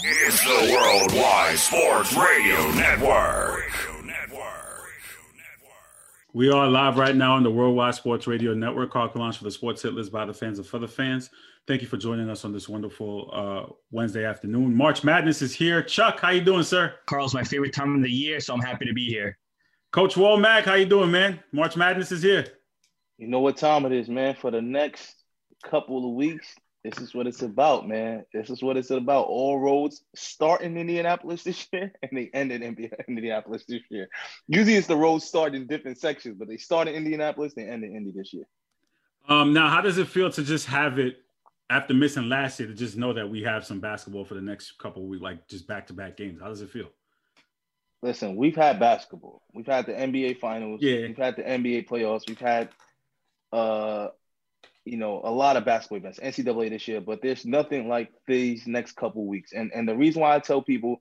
It's the Worldwide Sports Radio Network. We are live right now on the Worldwide Sports Radio Network. Carl Kalanch for the Sports Hit List by the fans and for the fans. Thank you for joining us on this wonderful uh, Wednesday afternoon. March Madness is here. Chuck, how you doing, sir? Carl's my favorite time of the year, so I'm happy to be here. Coach Womack, how you doing, man? March Madness is here. You know what time it is, man. For the next couple of weeks, this is what it's about, man. This is what it's about. All roads start in Indianapolis this year and they end in Indianapolis this year. Usually it's the roads start in different sections, but they start in Indianapolis, they end in Indy this year. Um, now, how does it feel to just have it after missing last year to just know that we have some basketball for the next couple of weeks, like just back to back games? How does it feel? Listen, we've had basketball. We've had the NBA finals. Yeah. We've had the NBA playoffs. We've had uh you know, a lot of basketball events, NCAA this year, but there's nothing like these next couple weeks. And and the reason why I tell people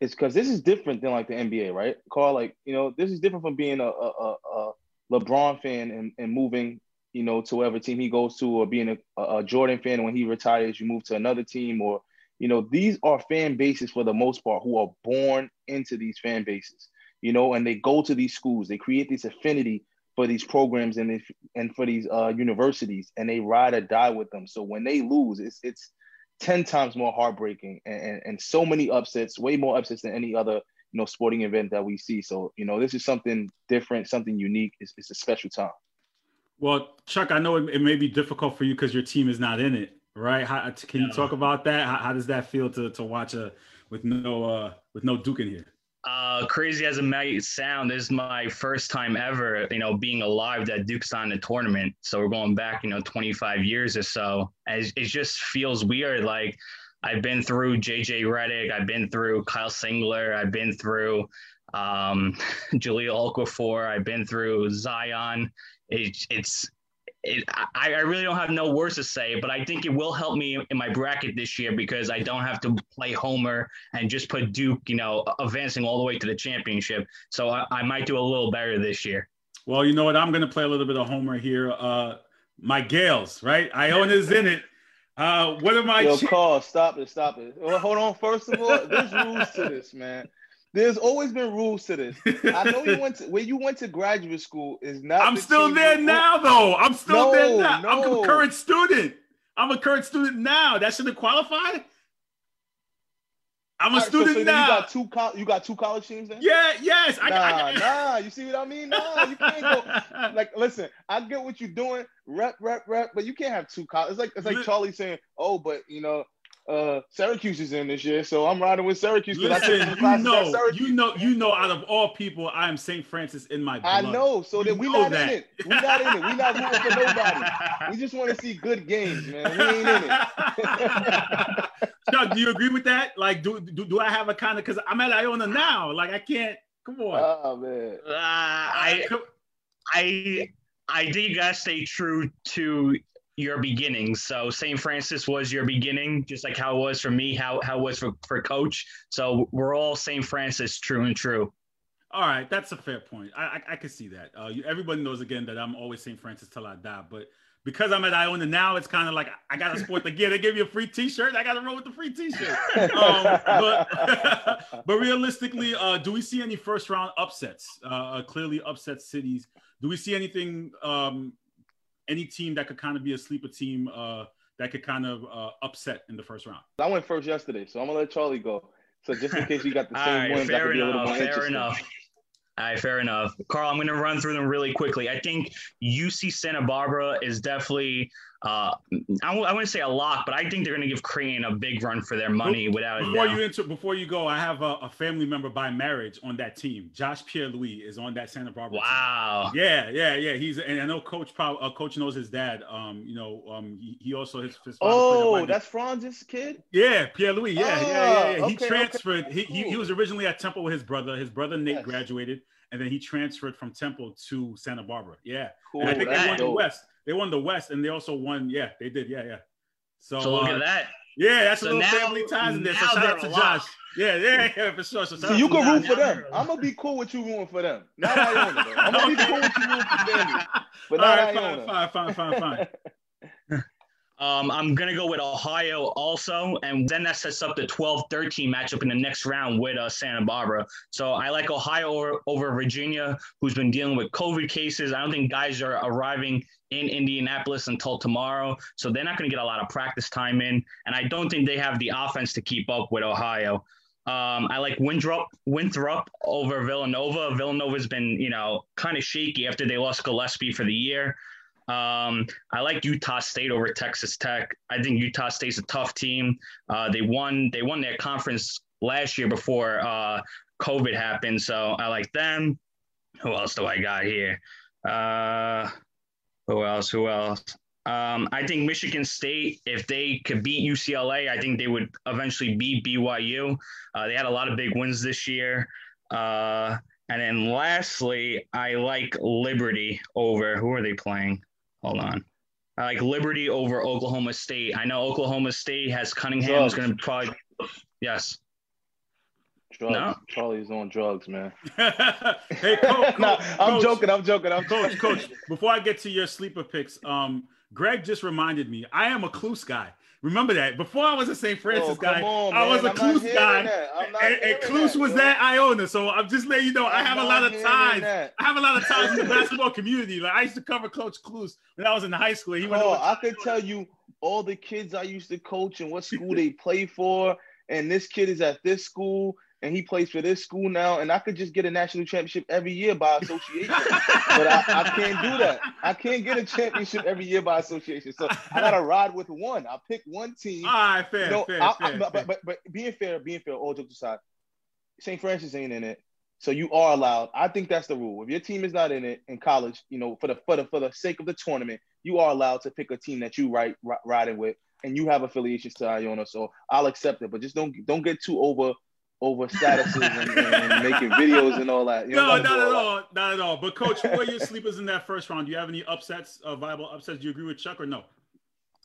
is because this is different than like the NBA, right? Carl, like, you know, this is different from being a, a, a LeBron fan and, and moving, you know, to whatever team he goes to, or being a, a Jordan fan when he retires, you move to another team, or, you know, these are fan bases for the most part who are born into these fan bases, you know, and they go to these schools, they create this affinity for these programs and if, and for these uh, universities, and they ride or die with them. So when they lose, it's it's ten times more heartbreaking, and, and, and so many upsets, way more upsets than any other you know sporting event that we see. So you know this is something different, something unique. It's, it's a special time. Well, Chuck, I know it, it may be difficult for you because your team is not in it, right? How, can you talk about that? How, how, does that feel to to watch a with no uh with no Duke in here? Uh, crazy as it might sound, this is my first time ever, you know, being alive that Duke's on the tournament. So we're going back, you know, 25 years or so. As it just feels weird. Like I've been through JJ Redick, I've been through Kyle Singler, I've been through um, Jahlil Okafor, I've been through Zion. It, it's it, I, I really don't have no words to say, but I think it will help me in my bracket this year because I don't have to play Homer and just put Duke, you know, advancing all the way to the championship. So I, I might do a little better this year. Well, you know what? I'm going to play a little bit of Homer here. Uh, my Gaels, right? Iona's in it. Uh, what am I? Yo, call. Stop it. Stop it. Well, hold on. First of all, there's rules to this, man. There's always been rules to this. I know you went to where you went to graduate school is not. I'm the still there now, though. I'm still no, there now. No. I'm a current student. I'm a current student now. That shouldn't qualify. I'm a right, student so, so now. You got two. Co- you got two college teams then? Yeah. Yes. Nah, I, I, nah. You see what I mean? Nah. You can't go. like, listen. I get what you're doing. Rep, rep, rep. But you can't have two college. It's like it's like Charlie saying, "Oh, but you know, uh, Syracuse is in this year, so I'm riding with Syracuse. Listen, I you know, you know, you know, out of all people, I am St. Francis in my blood. I know, so then we not that. in it. We not in it. We not rooting for nobody. We just want to see good games, man. We ain't in it. Chuck, do you agree with that? Like, do do, do I have a kind of because I'm at Iona now? Like, I can't. Come on. Oh man. Uh, I I I think you gotta stay true to your beginnings. So St. Francis was your beginning, just like how it was for me, how how it was for, for coach. So we're all St. Francis, true and true. All right, that's a fair point. I I, I can see that. Uh, you, everybody knows again that I'm always St. Francis till I die, but because I'm at Iona now, it's kind of like I got to sport the gear. They give you a free T-shirt. I got to roll with the free T-shirt. Um, but, but realistically, uh, do we see any first round upsets? Uh, uh, clearly, upset cities. Do we see anything um, any team that could kind of be a sleeper team uh, that could kind of uh, upset in the first round? I went first yesterday, so I'm gonna let Charlie go. So just in case you got the same right, ones, that could be a little more fair enough. All right, fair enough. Carl, I'm going to run through them really quickly. I think UC Santa Barbara is definitely uh, I w- I wouldn't say a lock, but I think they're going to give Creighton a big run for their money without before you enter, before you go, I have a, a, family member by marriage on that team. Josh Pierre Louis is on that Santa Barbara. Wow. Team. Yeah, yeah, yeah. He's and I know Coach probably, uh, Coach knows his dad. Um, you know, um, he, he also his, his oh, that's Franz's kid. Yeah, Pierre Louis. Yeah, oh, yeah, yeah, yeah. He okay, transferred. Okay. He, he he was originally at Temple with his brother. His brother Nate Yes. graduated, and then he transferred from Temple to Santa Barbara. Yeah, Cool. and I think they won the. West. They won the West, and they also won. Yeah, they did. Yeah, yeah. So, So look uh, at that. Yeah, that's a little now- family ties in there. So shout out to. Josh. Yeah, yeah, yeah, for sure. So, So you can Josh. root for them. I'm gonna be cool with you rooting for them. Not Iona, though. I'm gonna be cool with you rooting for them. but All not right, Iona. fine, fine, fine, fine, fine. Um, I'm gonna go with Ohio also, and then that sets up the 12-13 matchup in the next round with uh, Santa Barbara. So I like Ohio over, over Virginia, who's been dealing with COVID cases. I don't think guys are arriving in Indianapolis until tomorrow, so they're not gonna get a lot of practice time in, and I don't think they have the offense to keep up with Ohio. Um, I like Winthrop, Winthrop over Villanova. Villanova's been, you know, kind of shaky after they lost Gillespie for the year. Um, I like Utah State over Texas Tech. I think Utah State's a tough team. Uh, they won they won their conference last year before uh, COVID happened, so I like them. Who else do I got here? Uh, who else? Who else? Um, I think Michigan State, if they could beat UCLA, I think they would eventually beat BYU. Uh, they had a lot of big wins this year. Uh, and then lastly, I like Liberty over who are they playing? Hold on. I like Liberty over Oklahoma State. I know Oklahoma State has Cunningham is going to probably. Yes. Drugs. No? Charlie's on drugs, man. hey, coach, no, I'm coach, joking. I'm joking. I'm coach. Coach, before I get to your sleeper picks, um, Greg just reminded me I am a Cluess guy. Remember that. Before I was a St. Francis oh, guy, on, I was a Cluess guy. And, and Cluess was that Iona. So I'm just letting you know I'm I have a lot of ties. That. I have a lot of ties in the basketball community. Like I used to cover Coach Cluess when I was in high school. He went oh, I could tell you all the kids I used to coach and what school they play for. And this kid is at this school and he plays for this school now, and I could just get a national championship every year by association. but I, I, can't do that. I can't get a championship every year by association. So I gotta ride with one. I pick one team. All right, fair, you know, fair, I, fair, but, fair. But, but, being fair, being fair, all jokes aside, St. Francis ain't in it. So you are allowed. I think that's the rule. If your team is not in it in college, you know, for the for the for the sake of the tournament, you are allowed to pick a team that you ride riding with, and you have affiliations to Iona. So I'll accept it, but just don't don't get too over over statuses and, and, making videos and all that. You no, not at all, that. not at all. But coach, who are your sleepers in that first round? Do you have any upsets, uh, viable upsets? Do you agree with Chuck or no?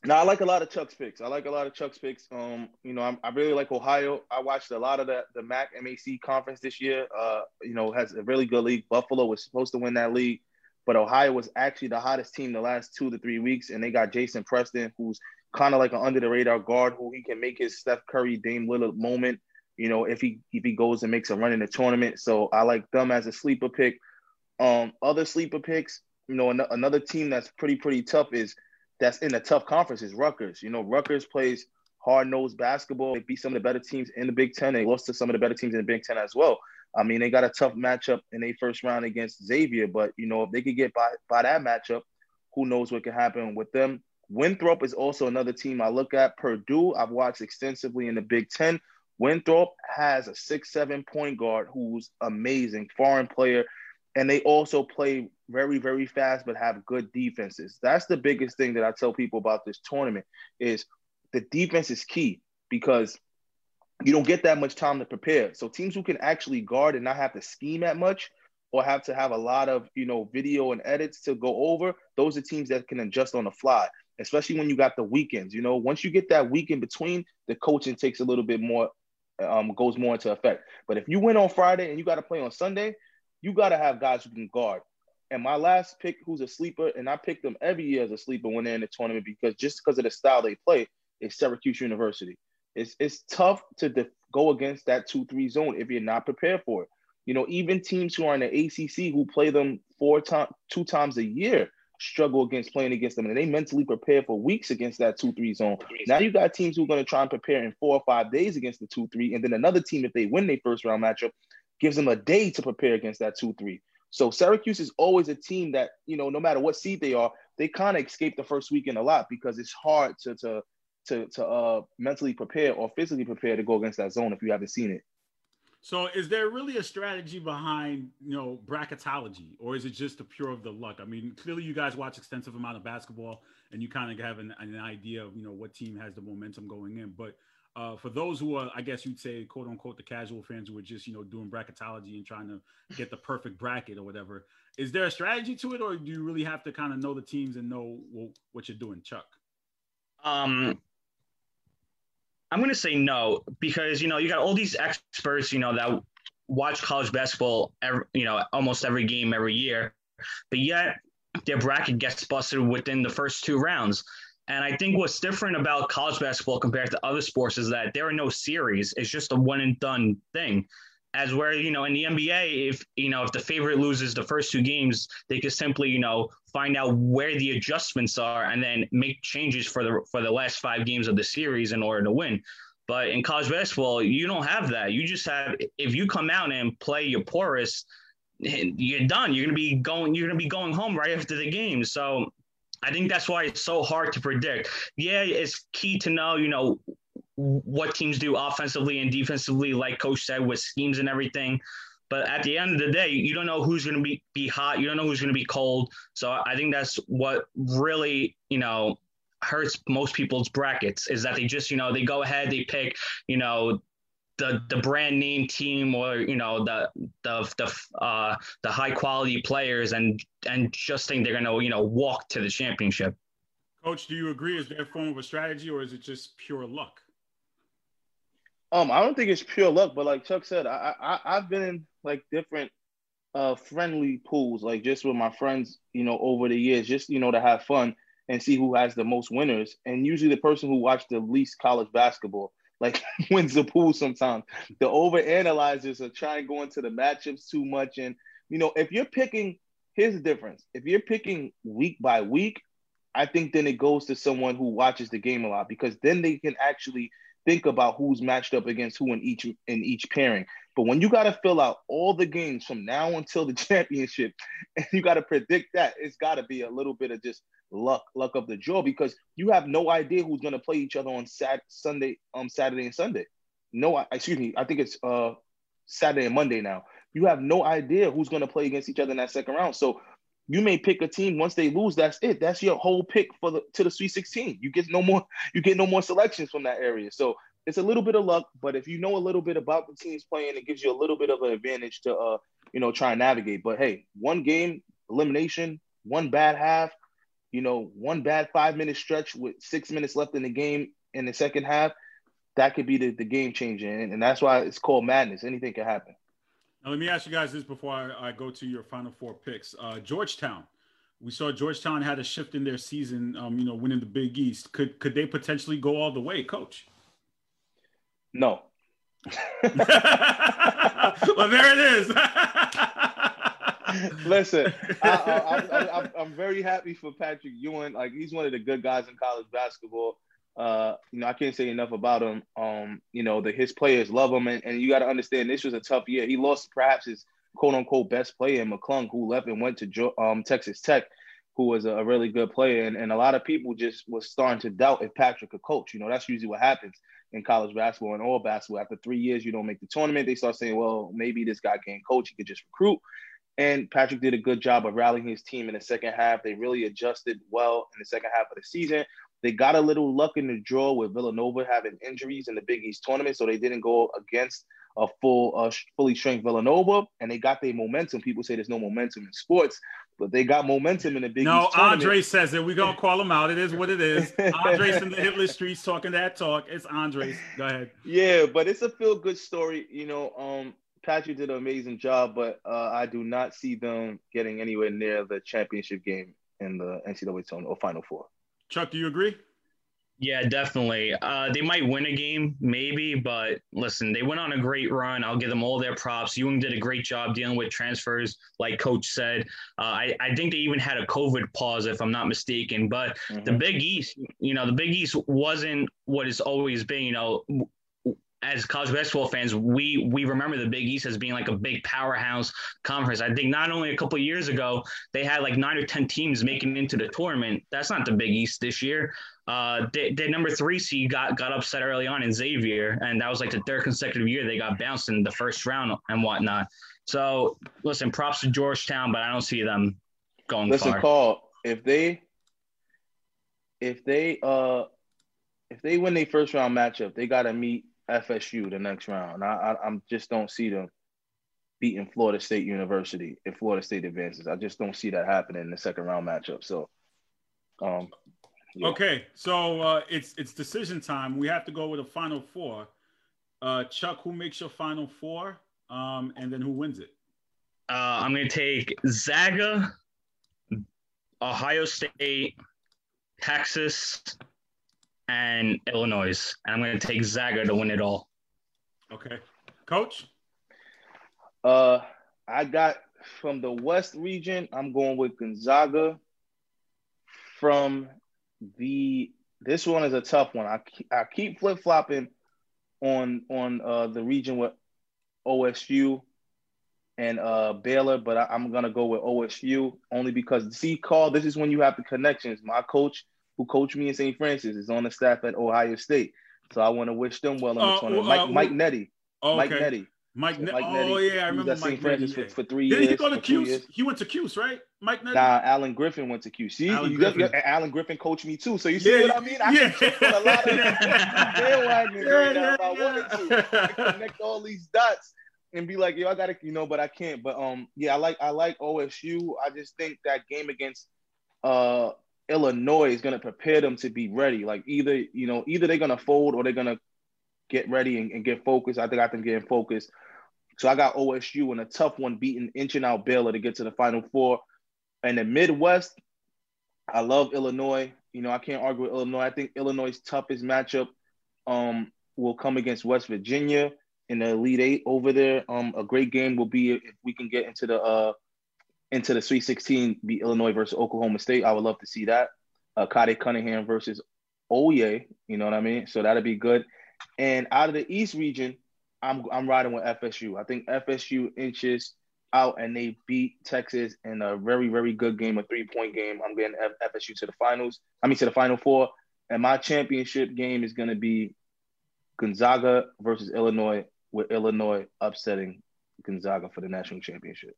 No, I like a lot of Chuck's picks. I like a lot of Chuck's picks. Um, you know, I'm, i really like Ohio. I watched a lot of the the MAC MAC conference this year. Uh, you know, has a really good league. Buffalo was supposed to win that league, but Ohio was actually the hottest team the last two to three weeks, and they got Jason Preston, who's kind of like an under the radar guard who he can make his Steph Curry, Dame Lillard moment you know, if he if he goes and makes a run in the tournament. So I like them as a sleeper pick. Um, other sleeper picks, you know, an- another team that's pretty pretty tough is that's in a tough conference is Rutgers. You know, Rutgers plays hard nosed basketball. They beat some of the better teams in the Big Ten. They lost to some of the better teams in the Big Ten as well. I mean, they got a tough matchup in their first round against Xavier, but you know, if they could get by by that matchup, who knows what could happen with them. Winthrop is also another team I look at. Purdue, I've watched extensively in the Big Ten. Winthrop has a six-seven point guard who's amazing, foreign player, and they also play very, very fast, but have good defenses. That's the biggest thing that I tell people about this tournament is the defense is key because you don't get that much time to prepare. So teams who can actually guard and not have to scheme that much or have to have a lot of you know video and edits to go over, those are teams that can adjust on the fly. Especially when you got the weekends, you know, once you get that week in between, the coaching takes a little bit more um, goes more into effect. But if you win on Friday and you got to play on Sunday, you got to have guys who can guard. And my last pick, who's a sleeper, and I pick them every year as a sleeper when they're in the tournament because just because of the style they play, is Syracuse University. It's it's tough to def- go against that two three zone if you're not prepared for it. You know, even teams who are in the ACC who play them four times, two times a year, struggle against playing against them, and they mentally prepare for weeks against that two three zone. Now you got teams who are going to try and prepare in four or five days against the two three, and then another team, if they win their first round matchup, gives them a day to prepare against that two three. So Syracuse is always a team that you know, no matter what seed they are, they kind of escape the first weekend a lot because it's hard to to to to uh mentally prepare or physically prepare to go against that zone if you haven't seen it. So is there really a strategy behind, you know, bracketology or is it just the pure of the luck? I mean, clearly you guys watch extensive amount of basketball and you kind of have an, an, idea of, you know, what team has the momentum going in. But uh, for those who are, I guess you'd say, quote unquote, the casual fans who are just, you know, doing bracketology and trying to get the perfect bracket or whatever, is there a strategy to it or do you really have to kind of know the teams and know well, what you're doing, Chuck? Um, I'm going to say no because you know you got all these experts, you know, that watch college basketball, every, you know, almost every game every year, but yet their bracket gets busted within the first two rounds. And I think what's different about college basketball compared to other sports is that there are no series. It's just a one and done thing. As where, you know, in the NBA, if you know, if the favorite loses the first two games, they could simply, you know, find out where the adjustments are and then make changes for the for the last five games of the series in order to win. But in college basketball, you don't have that. You just have if you come out and play your poorest, you're done. You're gonna be going. You're gonna be going home right after the game. So I think that's why it's so hard to predict. Yeah, it's key to know, you know, what teams do offensively and defensively, like Coach said, with schemes and everything. But at the end of the day, you don't know who's going to be, be hot. You don't know who's going to be cold. So I think that's what really, you know, hurts most people's brackets is that they just, you know, they go ahead, they pick, you know, the the brand name team or you know the the the uh, the high quality players and and just think they're gonna you know walk to the championship. Coach, do you agree? Is a form of a strategy or is it just pure luck? Um, I don't think it's pure luck, but like Chuck said, I I I've been in like different uh friendly pools, like just with my friends, you know, over the years, just you know to have fun and see who has the most winners. And usually the person who watched the least college basketball like wins the pool sometimes. The over analyzers are trying to go into the matchups too much. And, you know, if you're picking, here's the difference. If you're picking week by week, I think then it goes to someone who watches the game a lot because then they can actually think about who's matched up against who in each in each pairing. But when you got to fill out all the games from now until the championship, and you got to predict that, it's got to be a little bit of just luck, luck of the draw because you have no idea who's going to play each other on Sat Sunday, um, Saturday and Sunday. No, excuse me, I think it's uh Saturday and Monday now. You have no idea who's going to play against each other in that second round. So you may pick a team once they lose. That's it. That's your whole pick for the to the Sweet 16. You get no more. You get no more selections from that area. So it's a little bit of luck, but if you know a little bit about the teams playing, it gives you a little bit of an advantage to uh you know try and navigate. But hey, one game elimination, one bad half, you know, one bad five minute stretch with six minutes left in the game in the second half, that could be the, the game changer. And, and that's why it's called madness. Anything can happen. Now, let me ask you guys this before I, I go to your final four picks. Uh, Georgetown. We saw Georgetown had a shift in their season, um, you know, winning the Big East. Could could they potentially go all the way, Coach? No. well, there it is. Listen, I, am very happy for Patrick Ewing. Like he's one of the good guys in college basketball. Uh, you know, I can't say enough about him. Um, you know, the his players love him, and, and you got to understand this was a tough year. He lost perhaps his quote unquote best player McClung, who left and went to um, Texas Tech, who was a really good player, and, and a lot of people just was starting to doubt if Patrick could coach. You know, that's usually what happens in college basketball and all basketball. After three years, you don't make the tournament. They start saying, well, maybe this guy can't coach. He could just recruit. And Patrick did a good job of rallying his team in the second half. They really adjusted well in the second half of the season. They got a little luck in the draw with Villanova having injuries in the Big East tournament, so they didn't go against a full, uh, fully strength Villanova, and they got their momentum. People say there's no momentum in sports, but they got momentum in the Big no, East tournament. Andre says it. We're gonna call him out. It is what it is. Andres in the Twitter streets talking that talk. It's Andres. Go ahead. Yeah, but it's a feel good story. You know, um, Patrick did an amazing job, but uh, I do not see them getting anywhere near the championship game in the NCAA tournament or Final Four. Chuck, do you agree? Yeah, definitely. Uh, they might win a game, maybe, but listen, they went on a great run. I'll give them all their props. Ewing did a great job dealing with transfers, like Coach said. Uh, I, I think they even had a COVID pause, if I'm not mistaken. But mm-hmm. the Big East, you know, the Big East wasn't what it's always been. You know, as college basketball fans, we we remember the Big East as being like a big powerhouse conference. I think not only a couple years ago they had like nine or ten teams making it into the tournament. That's not the Big East this year. Uh, they, they number three seed got got upset early on in Xavier, and that was like the third consecutive year they got bounced in the first round and whatnot. So listen, props to Georgetown, but I don't see them going listen, far. Carl, if they if they uh if they win their first round matchup, they got to meet FSU the next round. I, I, I just don't see them beating Florida State University if Florida State advances. I just don't see that happening in the second round matchup. So, um, yeah. okay, so uh, it's it's decision time. We have to go with a final four. Uh, Chuck, who makes your final four, um, and then who wins it? Uh, I'm going to take Zaga, Ohio State, Texas, and Illinois. And I'm going to take Zaga to win it all. Okay, Coach. Uh, I got from the West region. I'm going with Gonzaga. From the this one is a tough one. I I keep flip flopping on on uh, the region with OSU and uh, Baylor, but I, am gonna go with OSU only because see, Carl, this is when you have the connections. My coach, who coached me in St. Francis, is on the staff at Ohio State, so I want to wish them well in the uh, tournament. Mike, uh, Mike Nettie, oh, okay. Mike Nettie. Mike, Mike Oh yeah, I remember Mike Francis for, for, three Did years. Did he go to Cuse? He went to Cuse, right? Mike Nettie? Nah, Alan Griffin went to Cuse. See, Alan, you Griffin. Got, Alan Griffin coached me too. So you see yeah, what I mean? I yeah. can a lot of bandwagons yeah, right now if I wanted to. I connect all these dots and be like, yo, I gotta, you know, but I can't. But um, yeah, I like I like OSU. I just think that game against uh Illinois is gonna prepare them to be ready. Like either, you know, either they're gonna fold or they're gonna get ready and, and get focused. I think I can get focused. So I got OSU in a tough one, beating inching out Baylor to get to the Final Four. And the Midwest, I love Illinois. You know, I can't argue with Illinois. I think Illinois' toughest matchup um, will come against West Virginia in the Elite Eight over there. Um, a great game will be if we can get into the uh, into the Sweet 16, be Illinois versus Oklahoma State. I would love to see that. Uh, Cunningham versus Ayo. You know what I mean? So that'd be good. And out of the East region, I'm I'm riding with FSU. I think FSU inches out and they beat Texas in a very very good game, a three point game. I'm getting F- FSU to the finals. I mean to the final four. And my championship game is going to be Gonzaga versus Illinois, with Illinois upsetting Gonzaga for the national championship.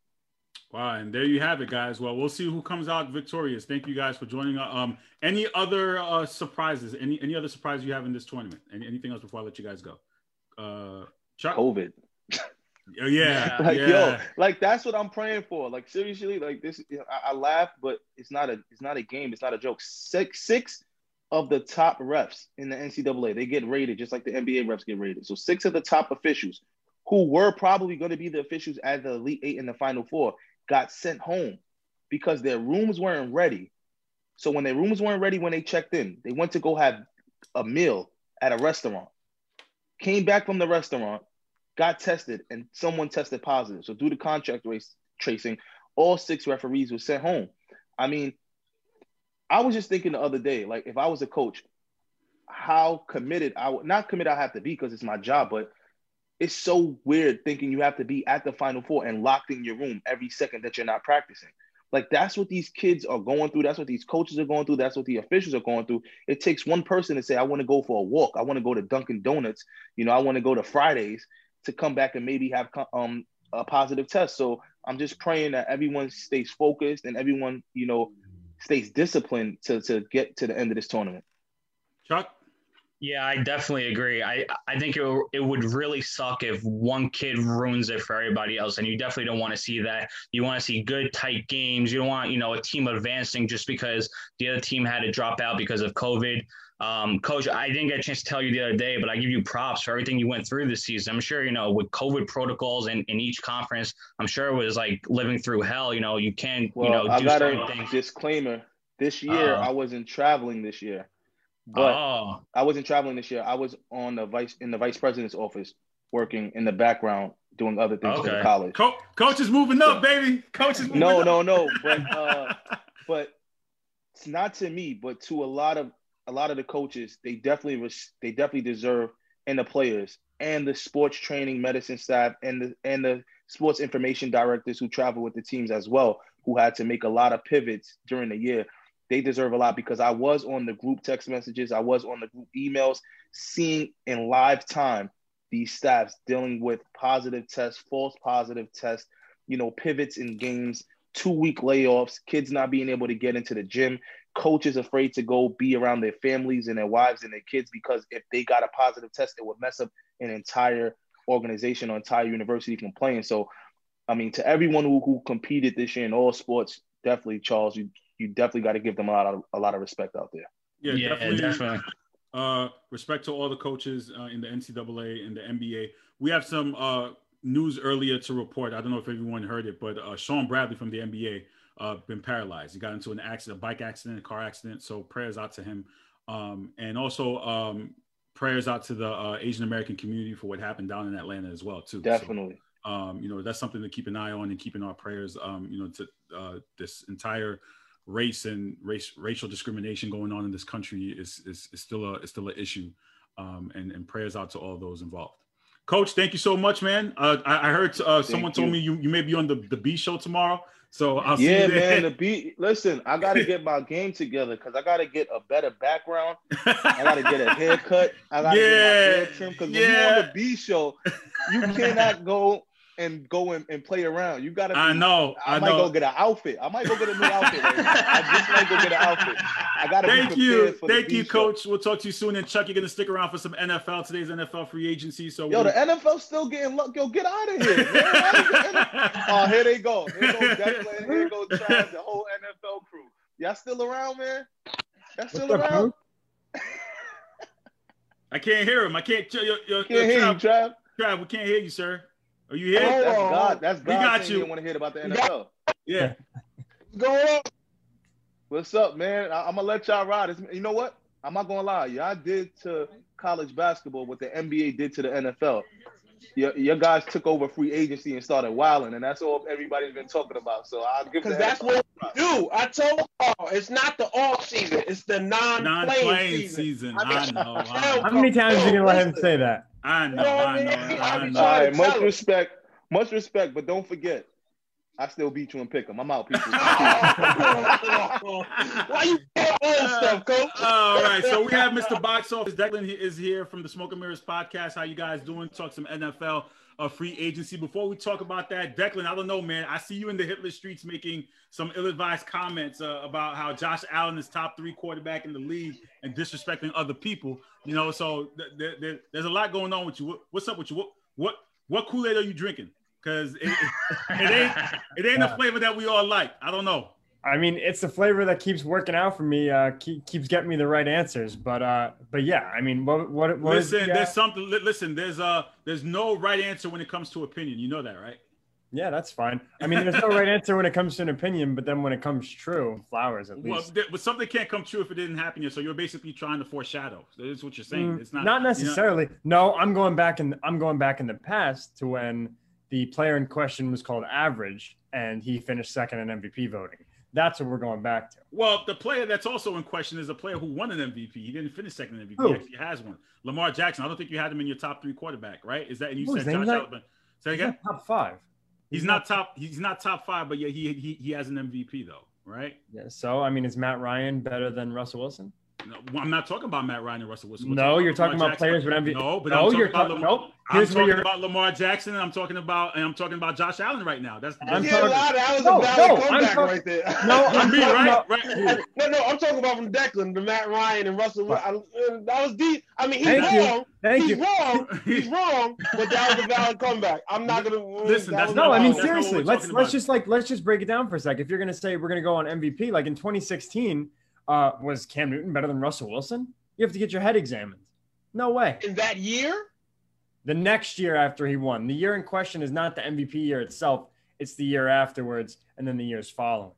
Wow, and there you have it, guys. Well, we'll see who comes out victorious. Thank you guys for joining. Us. Um, any other uh, surprises? Any any other surprise you have in this tournament? Any, anything else before I let you guys go? Uh, Chuck? COVID. Oh, yeah, like yeah. yo, like that's what I'm praying for. Like seriously, like this. I, I laugh, but it's not a it's not a game. It's not a joke. Six six of the top refs in the NCAA they get rated just like the NBA refs get rated. So six of the top officials who were probably going to be the officials at the Elite Eight in the Final Four got sent home because their rooms weren't ready. So when their rooms weren't ready when they checked in, they went to go have a meal at a restaurant came back from the restaurant, got tested, and someone tested positive. So due to contract race tracing, all six referees were sent home. I mean, I was just thinking the other day, like if I was a coach, how committed I would not committed I have to be because it's my job, but it's so weird thinking you have to be at the final four and locked in your room every second that you're not practicing. Like that's what these kids are going through. That's what these coaches are going through. That's what the officials are going through. It takes one person to say, I want to go for a walk. I want to go to Dunkin' Donuts. You know, I want to go to Fridays to come back and maybe have um, a positive test. So I'm just praying that everyone stays focused and everyone, you know, stays disciplined to, to get to the end of this tournament. Chuck? Yeah, I definitely agree. I, I think it, it would really suck if one kid ruins it for everybody else. And you definitely don't want to see that. You want to see good, tight games. You don't want, you know, a team advancing just because the other team had to drop out because of COVID. Um, Coach, I didn't get a chance to tell you the other day, but I give you props for everything you went through this season. I'm sure, you know, with COVID protocols and in each conference, I'm sure it was like living through hell. You know, you can't, well, you know, I got a things. disclaimer. This year, uh, I wasn't traveling this year. But oh. I wasn't traveling this year. I was on the vice in the vice president's office, working in the background, doing other things okay. for the college. Co- coach is moving up, baby. Coach is moving no, up. no, no. But uh, but it's not to me, but to a lot of a lot of the coaches. They definitely res- they definitely deserve, and the players and the sports training medicine staff and the and the sports information directors who travel with the teams as well, who had to make a lot of pivots during the year they deserve a lot because I was on the group text messages, I was on the group emails, seeing in live time these staffs dealing with positive tests, false positive tests, you know, pivots in games, two week layoffs, kids not being able to get into the gym, coaches afraid to go be around their families and their wives and their kids because if they got a positive test, it would mess up an entire organization or entire university from playing. So, I mean, to everyone who, who competed this year in all sports, definitely, Charles, you you definitely got to give them a lot of a lot of respect out there. Yeah, yeah definitely. definitely. Uh, respect to all the coaches uh, in the NCAA and the NBA. We have some uh, news earlier to report. I don't know if everyone heard it, but uh, Shawn Bradley from the NBA uh, been paralyzed. He got into an accident, a bike accident, a car accident. So prayers out to him, um, and also um, prayers out to the uh, Asian American community for what happened down in Atlanta as well too. Definitely. So, um, you know that's something to keep an eye on and keeping our prayers. Um, you know, to uh, this entire race and race racial discrimination going on in this country is is, is still a is still an issue. Um, and, and prayers out to all those involved. Coach, thank you so much, man. Uh, I, I, heard uh, someone told me you, you may be on the, the B show tomorrow. So I'll yeah, you man. The beat. Listen, I got to get my game together because I got to get a better background. I got to get a haircut. I got to Yeah, get my hair trimmed because when you're on the B show, you cannot go and go and, and play around. You got to. I know. I, I, might know. go get an outfit. I might go get a new outfit. Right. I just might go get an outfit. I got to. Thank be you. prepared For the Thank you, coach. We'll talk to you soon. And Chuck, you're going to stick around for some NFL. Today's NFL free agency. So Yo, we- the NFL still getting luck. Yo, get out of here. man. Why is the NFL Oh, here they go. Here go Declan. Here go Trav, the whole NFL crew. Y'all still around, man? Y'all still What's up, around? I can't hear him. I can't. Yo, yo, yo, Can't hear you, Trav, Trav. Trav, we can't hear you, sir. Are you here? Oh. That's God. That's God. We got you. you want to hear about the NFL. Yeah. Go on. What's up, man? I- I'm gonna let y'all ride. It's, you know what? I'm not gonna lie. Y'all did to college basketball what the NBA did to the NFL. Your, your guys took over free agency and started wilding, and that's all everybody's been talking about. So I'll give Because that's what we do. I told y'all, it's not the off season, it's the non-playing, Non-playing season. season. I I mean. I know. How many times are you gonna let him say that? I know. You know what I I know. mean? I I know. All trying right, to much respect, much respect, but don't forget, I still beat you and pick 'em. I'm out, people. Why you doing old stuff, coach? All right, so we have Mr. Box Office. Declan is here from the Smoke and Mirrors podcast. How you guys doing? Talk some NFL uh, free agency. Before we talk about that, Declan, I don't know, man. I see you in the Twitter streets making some ill-advised comments uh, about how Josh Allen is top three quarterback in the league and disrespecting other people. You know, so th- th- th- there's a lot going on with you. What- What's up with you? What what what Kool-Aid are you drinking? Because it, it, it ain't it ain't the flavor that we all like. I don't know. I mean, it's the flavor that keeps working out for me. Uh, keep, keeps getting me the right answers. But uh, but yeah, I mean, what what, what is listen, uh, there's something. Listen, there's uh, there's no right answer when it comes to opinion. You know that, right? Yeah, that's fine. I mean, there's no right answer when it comes to an opinion, but then when it comes true, flowers at Well, least. th- but something can't come true if it didn't happen yet. So you're basically trying to foreshadow. That's what you're saying. Mm, It's not not you know- necessarily. No, I'm going back in. I'm going back in the past to when the player in question was called average, and he finished second in MVP voting. That's what we're going back to. well, the player that's also in question is a player who won an MVP. He didn't finish second in MVP. Who? He actually has one. Lamar Jackson. I don't think you had him in your top three quarterback, right? Is that and you Who, said Josh Allen? Say again. top five. He's not top. He's not top five, but yeah, he he he has an MVP though, right? Yeah, so I mean, is Matt Ryan better than Russell Wilson? No, I'm not talking about Matt Ryan and Russell Wilson. We're No, you're talking Lamar about players with MVP. No, but No, I'm talking you're about talking- Lamar, nope. I'm Here's where talking you're- about Lamar Jackson, and I'm talking about and I'm talking about Josh Allen right now. That's, I'm yeah, talking- wow, that was No, a valid no, I'm comeback talking- right there. No, I'm me, talking right? about- right. no, no, I'm talking about from Declan, the Matt Ryan and Russell. Wil- I, that was deep. I mean, he's Thank you. wrong. Thank he's you. wrong. He's wrong. But that was a valid comeback. I'm not gonna Listen, that that's No, I mean That's not what valid- seriously. Let's let's just like let's just break it down for a sec. If you're gonna say we're gonna go on MVP, like in 2016, uh, was Cam Newton better than Russell Wilson? You have to get your head examined. No way. in that year. The next year after he won, the year in question is not the MVP year itself; it's the year afterwards, and then the years following.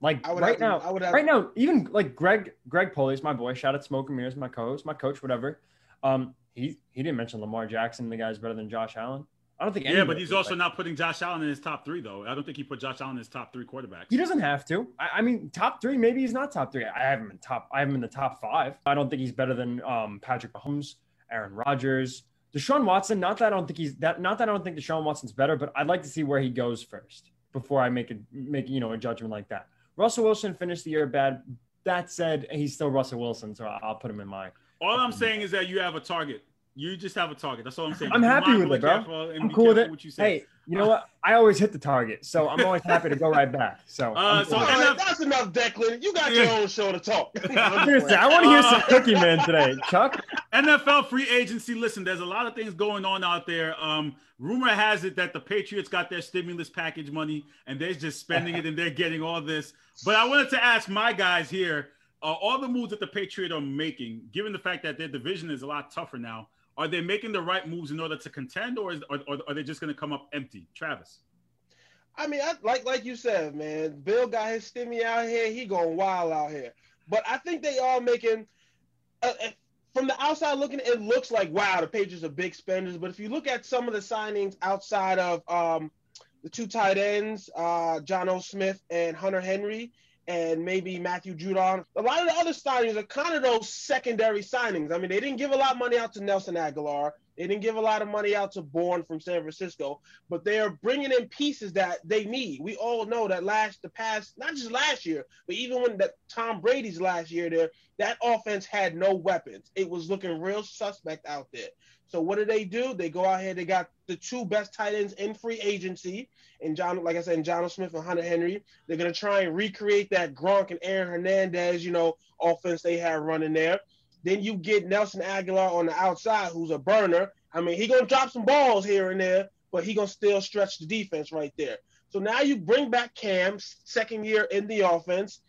Like I would right have to- now, I would have- right now, even like Greg Greg Poli's my boy. Shout out Smoke and Mirrors, my co-host, my coach, whatever. Um, he he didn't mention Lamar Jackson. The guy's better than Josh Allen. I don't think. Yeah, but he's also like- not putting Josh Allen in his top three, though. I don't think he put Josh Allen in his top three quarterbacks. He doesn't have to. I, I mean, top three. Maybe he's not top three. I have him in top. I have him in the top five. I don't think he's better than um, Patrick Mahomes, Aaron Rodgers, Deshaun Watson. Not that I don't think he's that. Not that I don't think Deshaun Watson's better, but I'd like to see where he goes first before I make a make you know a judgment like that. Russell Wilson finished the year bad. That said, he's still Russell Wilson, so I'll put him in my. All I'm saying is that you have a target. You just have a target. That's all I'm saying. I'm Be happy with it, and bro. I'm cool with it. What you say. Hey, you know what? I always hit the target, so I'm always happy to go right back. So, Uh, so cool. Right, then- that's enough, Declan. You got your own show to talk. Seriously, I want to hear some Cookie Man today, Chuck. NFL free agency. Listen, there's a lot of things going on out there. Um, rumor has it that the Patriots got their stimulus package money and they're just spending it and they're getting all this. But I wanted to ask my guys here: uh, all the moves that the Patriots are making, given the fact that their division is a lot tougher now, are they making the right moves in order to contend, or is, or, or are they just going to come up empty? Travis. I mean, I, like like you said, man, Bill got his stimmy out here. He going wild out here. But I think they are making. Uh, uh, from the outside looking, it looks like wow, the Patriots are big spenders. But if you look at some of the signings outside of um, the two tight ends, uh, Jonnu Smith and Hunter Henry, and maybe Matthew Judon. A lot of the other signings are kind of those secondary signings. I mean, they didn't give a lot of money out to Nelson Agholor. They didn't give a lot of money out to Bourne from San Francisco, but they are bringing in pieces that they need. We all know that last the past, not just last year, but even when that Tom Brady's last year there, that offense had no weapons. It was looking real suspect out there. So what did they do? They go out here. They got the two best tight ends in free agency, and John, like I said, and John Smith and Hunter Henry. They're gonna try and recreate that Gronk and Aaron Hernandez, you know, offense they have running there. Then you get Nelson Agholor on the outside, who's a burner. I mean, he gonna drop some balls here and there, but he gonna still stretch the defense right there. So now you bring back Cam, second year in the offense.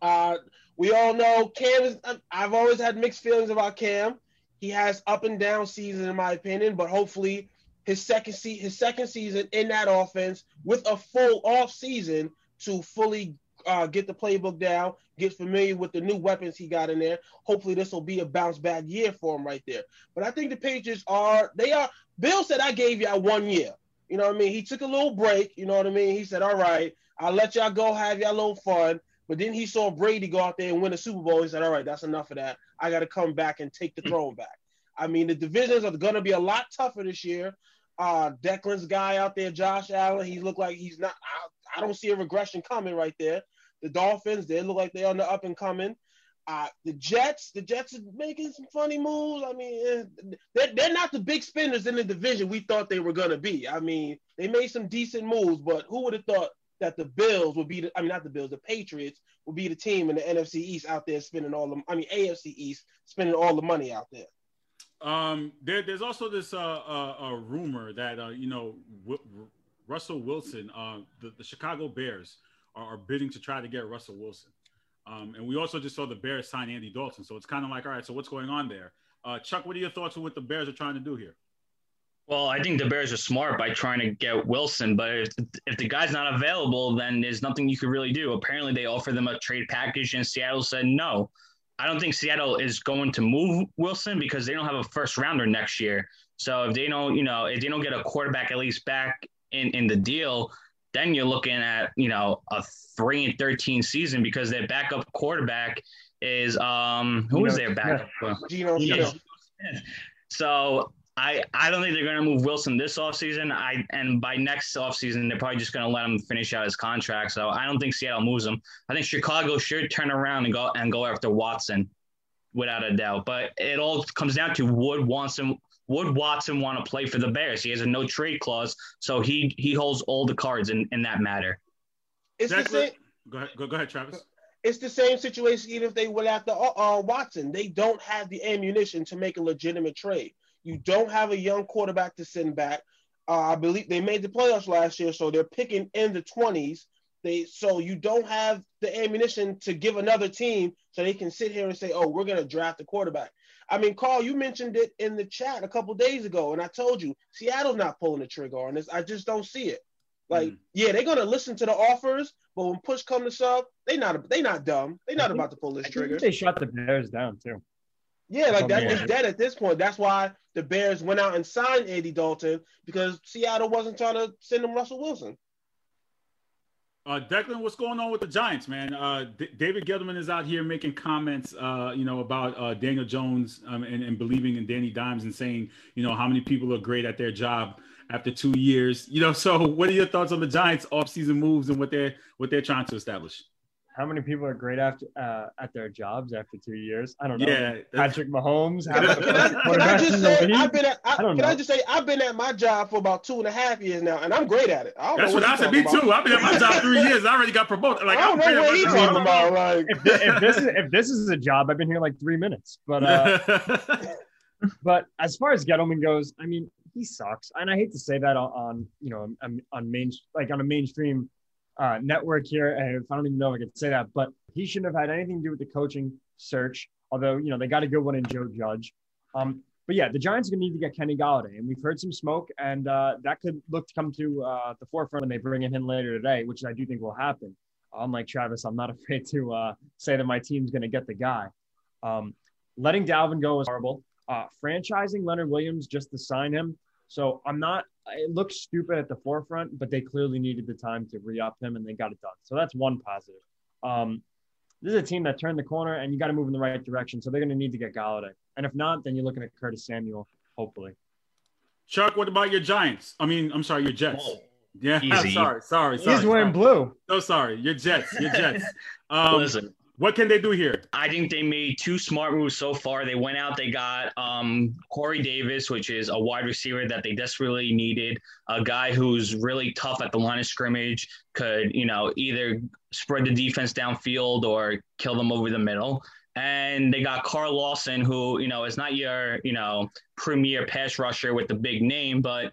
Uh, we all know Cam is. I've always had mixed feelings about Cam. He has up and down seasons, in my opinion, but hopefully his second se- his second season in that offense with a full off season to fully uh, get the playbook down, get familiar with the new weapons he got in there. Hopefully, this will be a bounce back year for him right there. But I think the Patriots are they are. Bill said I gave y'all one year. You know what I mean? He took a little break. You know what I mean? He said, "All right, I'll let y'all go have y'all little fun." But then he saw Brady go out there and win a Super Bowl. He said, "All right, that's enough of that. I got to come back and take the throne back." I mean, the divisions are going to be a lot tougher this year. Uh, Declan's guy out there, Josh Allen, he looked like he's not. I, I don't see a regression coming right there. The Dolphins, they look like they're on the up and coming. Uh, the Jets, the Jets are making some funny moves. I mean, eh, they're, they're not the big spenders in the division we thought they were going to be. I mean, they made some decent moves, but who would have thought that the Bills would be the, I mean, not the Bills, the Patriots would be the team in the NFC East out there spending all the, I mean, AFC East spending all the money out there. Um, there, there's also this uh, uh, rumor that uh, you know Russell Wilson, uh, the, the Chicago Bears are, are, bidding to try to get Russell Wilson. Um, and we also just saw the Bears sign Andy Dalton, so it's kind of like, all right, so what's going on there? Uh, Chuck, what are your thoughts on what the Bears are trying to do here? Well, I think the Bears are smart by trying to get Wilson, but if, if the guy's not available, then there's nothing you could really do. Apparently, they offered them a trade package, and Seattle said no. I don't think Seattle is going to move Wilson because they don't have a first rounder next year. So if they don't, you know, if they don't get a quarterback at least back in in the deal, then you're looking at you know a three and thirteen season because their backup quarterback is um who is their backup? Geno Smith. So I, I don't think they're going to move Wilson this offseason. I and by next offseason, they're probably just going to let him finish out his contract. So I don't think Seattle moves him. I think Chicago should turn around and go and go after Watson, without a doubt. But it all comes down to would Watson would Watson want to play for the Bears? He has a no trade clause, so he he holds all the cards in, in that matter. It's the same. Go ahead, go, go ahead, Travis. It's the same situation even if they went after uh, uh, Watson. They don't have the ammunition to make a legitimate trade. You don't have a young quarterback to send back. Uh, I believe they made the playoffs last year, so they're picking in the 20s. They so you don't have the ammunition to give another team so they can sit here and say, "Oh, we're going to draft a quarterback." I mean, Carl, you mentioned it in the chat a couple days ago, and I told you Seattle's not pulling the trigger on this. I just don't see it. Like, mm. yeah, they're gonna listen to the offers, but when push comes to shove, they not they not dumb. They're not about to pull this trigger. they shot the Bears down too. Yeah, like that is dead at this point. That's why the Bears went out and signed Andy Dalton because Seattle wasn't trying to send him Russell Wilson. Uh, Declan, what's going on with the Giants, man? Uh, D- David Gettleman is out here making comments, uh, you know, about uh, Daniel Jones um, and, and, believing in Danny Dimes and saying, you know, how many people are great at their job after two years. You know, so what are your thoughts on the Giants' offseason moves and what they're what they're trying to establish? How many people are great after uh, at their jobs after two years? I don't know. Yeah, Patrick Mahomes. Can, I, can, I, can I, just say I've been at I, I can know. I just say I've been at my job for about two and a half years now, and I'm great at it. That's what, what I said. Me too. I've been at my job three years. I already got promoted. Like I don't know what he's talking about. Like if, if, this is if this is a job, I've been here like three minutes. But uh, but as far as Gettleman goes, I mean, he sucks, and I hate to say that on, on you know on, on main like on a mainstream uh, network here. And I don't even know if I could say that, but he shouldn't have had anything to do with the coaching search. Although you know they got a good one in Joe Judge. Um, but yeah, the Giants are going to need to get Kenny Golladay, and we've heard some smoke, and uh, that could look to come to uh, the forefront when they bring him in later today, which I do think will happen. Unlike Travis, I'm not afraid to uh, say that my team's going to get the guy. Um, letting Dalvin go is horrible. Uh, franchising Leonard Williams just to sign him. So I'm not. It looks stupid at the forefront, but they clearly needed the time to re-up him, and they got it done. So that's one positive. Um, this is a team that turned the corner, and you got to move in the right direction. So they're going to need to get Golladay, and if not, then you're looking at Curtis Samuel, hopefully. Chuck, what about your Giants? I mean, I'm sorry, your Jets. Whoa. Yeah, Easy. sorry, sorry, sorry. He's wearing sorry. blue. So sorry, your Jets, your Jets. Um, Listen, what can they do here? I think they made two smart moves so far. They went out, they got um, Corey Davis, which is a wide receiver that they desperately needed, a guy who's really tough at the line of scrimmage, could, you know, either spread the defense downfield or kill them over the middle. And they got Carl Lawson, who, you know, is not your, you know, premier pass rusher with the big name, but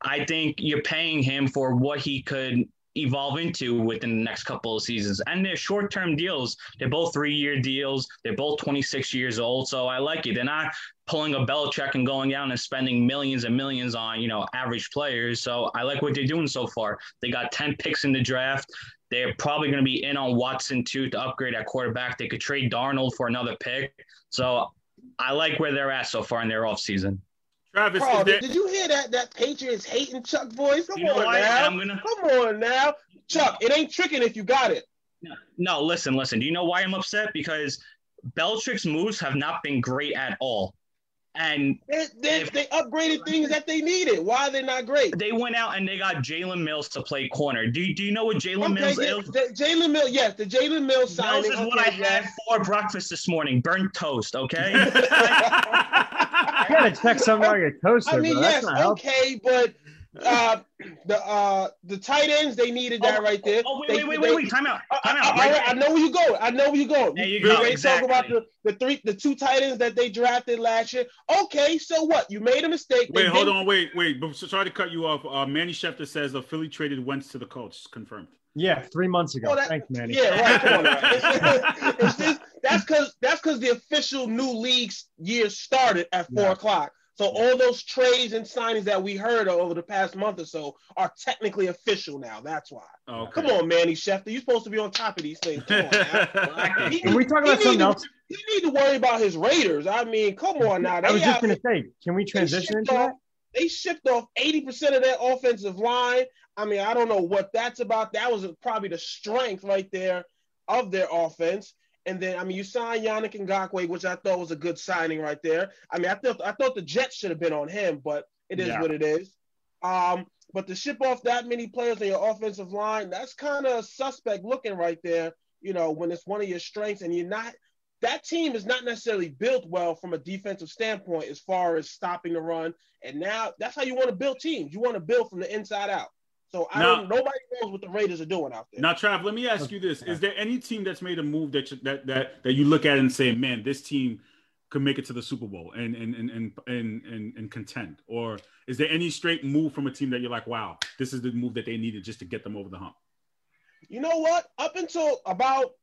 I think you're paying him for what he could evolve into within the next couple of seasons. And they're short term deals. They're both three year deals. They're both 26 years old. So I like it. They're not pulling a Belichick and going out and spending millions and millions on, you know, average players. So I like what they're doing so far. They got 10 picks in the draft. They're probably going to be in on Watson too to upgrade at quarterback. They could trade Darnold for another pick. So I like where they're at so far in their offseason. Travis, Bro, is there, did you hear that? That Patriots hating Chuck voice? Come You know on what? now. Gonna- Come on now. Chuck, it ain't tricking if you got it. No, listen, listen. Do you know why I'm upset? Because Belichick's moves have not been great at all. And They, they, If- they upgraded things that they needed. Why are they not great? they went out and they got Jalen Mills to play corner. Do you, do you know what Jalen Okay, Mills is? Jalen Mills, yes, the Jalen Mills signing. Mills signing. is what I okay, had for breakfast this morning. Burnt toast, okay? You gotta check something on your toaster, I mean, bro. yes, That's not helpful. okay, but uh, the uh, the tight ends they needed that Oh, right there. oh, wait, They- wait, wait, they- wait, wait. Time out. I, Time out. I- Right I know where you go. I know where you go. There you We go, already exactly. talk about the, the three, the two tight ends that they drafted last year. Okay, so what? You made a mistake. They wait, hold didn't- on, wait, wait. But sorry to cut you off. Uh, Manny Schefter says the Philly traded Wentz to the Colts. Confirmed. Yeah, three months ago. Oh, that- Thanks, Manny. Yeah, right. Come on, now. It's, it's just, that's because that's because the official new league year started at four Yeah. o'clock. So all those trades and signings that we heard over the past month or so are technically official now. That's why. Okay. Come on, Manny Schefter, you're supposed to be on top of these things. Come on now. He Can we talk about something to- else? He need to worry about his Raiders. I mean, come on now. I was just out gonna say, can we transition into off- that? they shipped off 80% of their offensive line. I mean, I don't know what that's about. That was probably the strength right there of their offense. And then, I mean, you signed Yannick Ngakoue, which I thought was a good signing right there. I mean, I thought I thought the Jets should have been on him, but it is Yeah. what it is. Um, but to ship off that many players on your offensive line, that's kind of suspect looking right there. You know, when it's one of your strengths and you're not that team is not necessarily built well from a defensive standpoint as far as stopping the run. And now that's how you want to build teams. You want to build from the inside out. So I Now- don't. Nobody knows what the Raiders are doing out there. Now, Trav, let me ask you this: Is there any team that's made a move that you, that that that you look at and say, "Man, this team could make it to the Super Bowl and and and and and, and, and contend"? Or is there any straight move from a team that you're like, "Wow, this is the move that they needed just to get them over the hump"? You know what? Up until about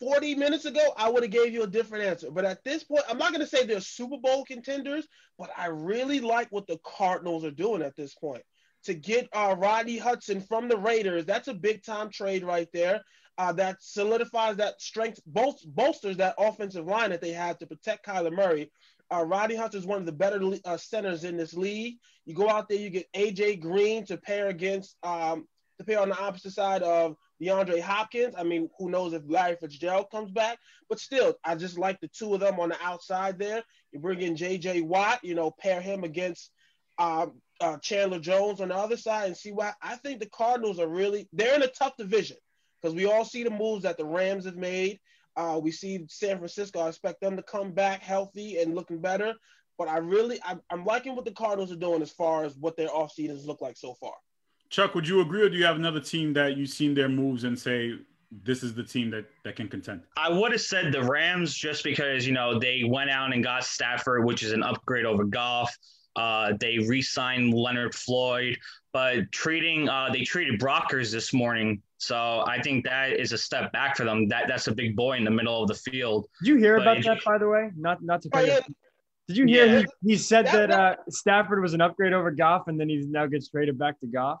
40 minutes ago, I would have gave you a different answer. But at this point, I'm not going to say they're Super Bowl contenders, but I really like what the Cardinals are doing at this point. To get uh, Rodney Hudson from the Raiders, that's a big time trade right there. Uh, that solidifies that strength, bol- bolsters that offensive line that they have to protect Kyler Murray. Uh, Rodney Hudson is one of the better uh, centers in this league. You go out there, you get AJ Green to pair against um, to pair on the opposite side of DeAndre Hopkins. I mean, who knows if Larry Fitzgerald comes back? But still, I just like the two of them on the outside there. You bring in J.J. Watt, you know, pair him against um, uh, Chandler Jones on the other side and see why. I think the Cardinals are really they're in a tough division because we all see the moves that the Rams have made. Uh, we see San Francisco. I expect them to come back healthy and looking better. But I really, I'm, I'm liking what the Cardinals are doing as far as what their off seasons look like so far. Chuck, would you agree, or do you have another team that you've seen their moves and say this is the team that that can contend? I would have said the Rams just because, you know, they went out and got Stafford, which is an upgrade over Goff. Uh, they re-signed Leonard Floyd, but treating uh, they treated Brockers this morning, so I think that is a step back for them. That that's a big boy in the middle of the field. Did you hear But about it- that, by the way? Not not to cut Oh, yeah. Did you hear Yeah. he, he said That- that uh, Stafford was an upgrade over Goff, and then he now gets traded back to Goff?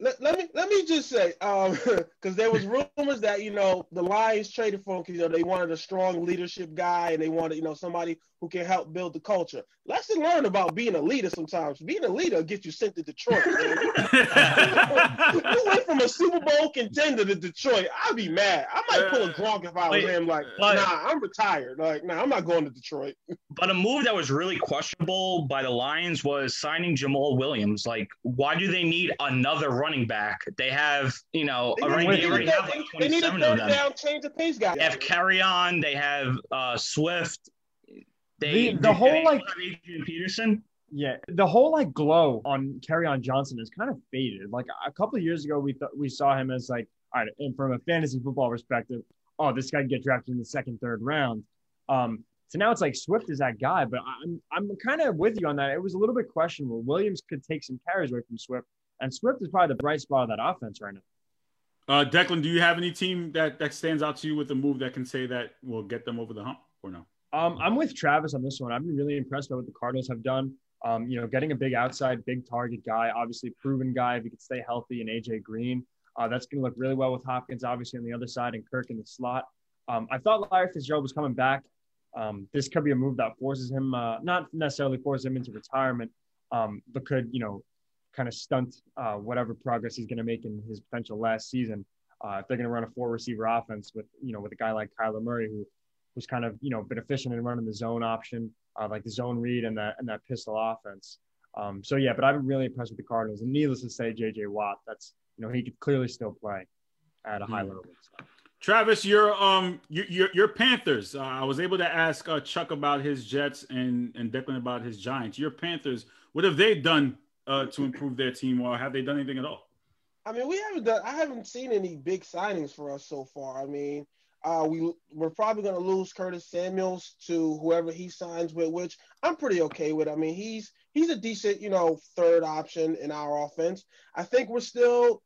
let, let me let me just say, um, because there was rumors that you know the Lions traded for him because you know they wanted a strong leadership guy and they wanted you know somebody who can help build the culture. Lesson learned about being a leader. Sometimes being a leader gets you sent to Detroit. Man. you went from a Super Bowl contender to Detroit. I'd be mad. I might pull a Gronk if I was him. Like, but- nah, I'm retired. Like, nah, I'm not going to Detroit. But a move that was really questionable by the Lions was signing Jamaal Williams. Like, why do they need another running back? They have, you know, They already, need, they they already have they- like they need a of third them. down, change the pace guy. They have Kerryon. They have uh, Swift. They, The- the they- whole, they like- Adrian Peterson. Yeah, the whole like glow on on Johnson is kind of faded. Like a couple of years ago, we thought we saw him as like, all right, and from a fantasy football perspective, oh, this guy can get drafted in the second, third round. Um, so now it's like Swift is that guy, but I'm I'm kind of with you on that. It was a little bit questionable. Williams could take some carries away from Swift, and Swift is probably the bright spot of that offense right now. uh, Declan, do you have any team that that stands out to you with a move that can say that will get them over the hump or no? Um, I'm with Travis on this one. I've been really impressed by what the Cardinals have done. Um, you know, getting a big outside, big target guy, obviously proven guy. If he can stay healthy, and AJ Green, uh, that's going to look really well with Hopkins, obviously on the other side, and Kirk in the slot. Um, I thought Larry Fitzgerald was coming back. Um, this could be a move that forces him, uh, not necessarily forces him into retirement, um, but could you know, kind of stunt uh, whatever progress he's going to make in his potential last season. Uh, if they're going to run a four receiver offense with you know with a guy like Kyler Murray who who's kind of you know been efficient in running the zone option, uh, like the zone read and that and that pistol offense. Um, so yeah, but I've been really impressed with the Cardinals. And needless to say, J.J. Watt, that's you know he could clearly still play at a high Hmm. level. Travis, your um, your your, your Panthers. Uh, I was able to ask uh, Chuck about his Jets and and Declan about his Giants. Your Panthers, what have they done uh, to improve their team, or have they done anything at all? I mean, we haven't done. I haven't seen any big signings for us so far. I mean, uh, we we're probably going to lose Curtis Samuels to whoever he signs with, which I'm pretty okay with. I mean, he's he's a decent, you know, third option in our offense. I think we're still.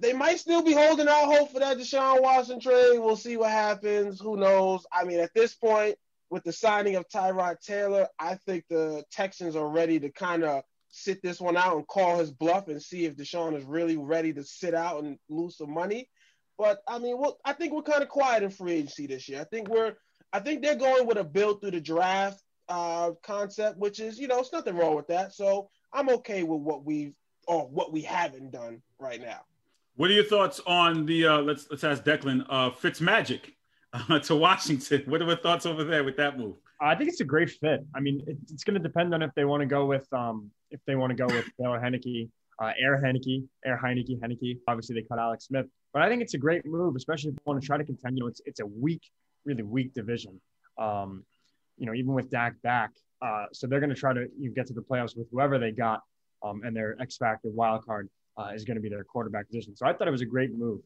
They might still be holding out hope for that Deshaun Watson trade. We'll see what happens. Who knows? I mean, at this point, with the signing of Tyrod Taylor, I think the Texans are ready to kind of sit this one out and call his bluff and see if Deshaun is really ready to sit out and lose some money. But I mean, well, I think we're kind of quiet in free agency this year. I think we're, I think they're going with a build through the draft uh, concept, which is, you know, it's nothing wrong with that. So I'm okay with what we've or what we haven't done right now. What are your thoughts on the? Uh, let's let's ask Declan. Uh, Fitzmagic uh, to Washington. What are your thoughts over there with that move? I think it's a great fit. I mean, it, it's going to depend on if they want to go with um, if they want to go with Taylor Henneke, uh, Air Henneke, Air Heinicke, Henneke. Obviously, they cut Alex Smith, but I think it's a great move, especially if you want to try to contend. You know, it's it's a weak, really weak division. Um, you know, even with Dak back, uh, so they're going to try to you know, get to the playoffs with whoever they got, um, and their X factor wild card uh, is going to be their quarterback position. So I thought it was a great move.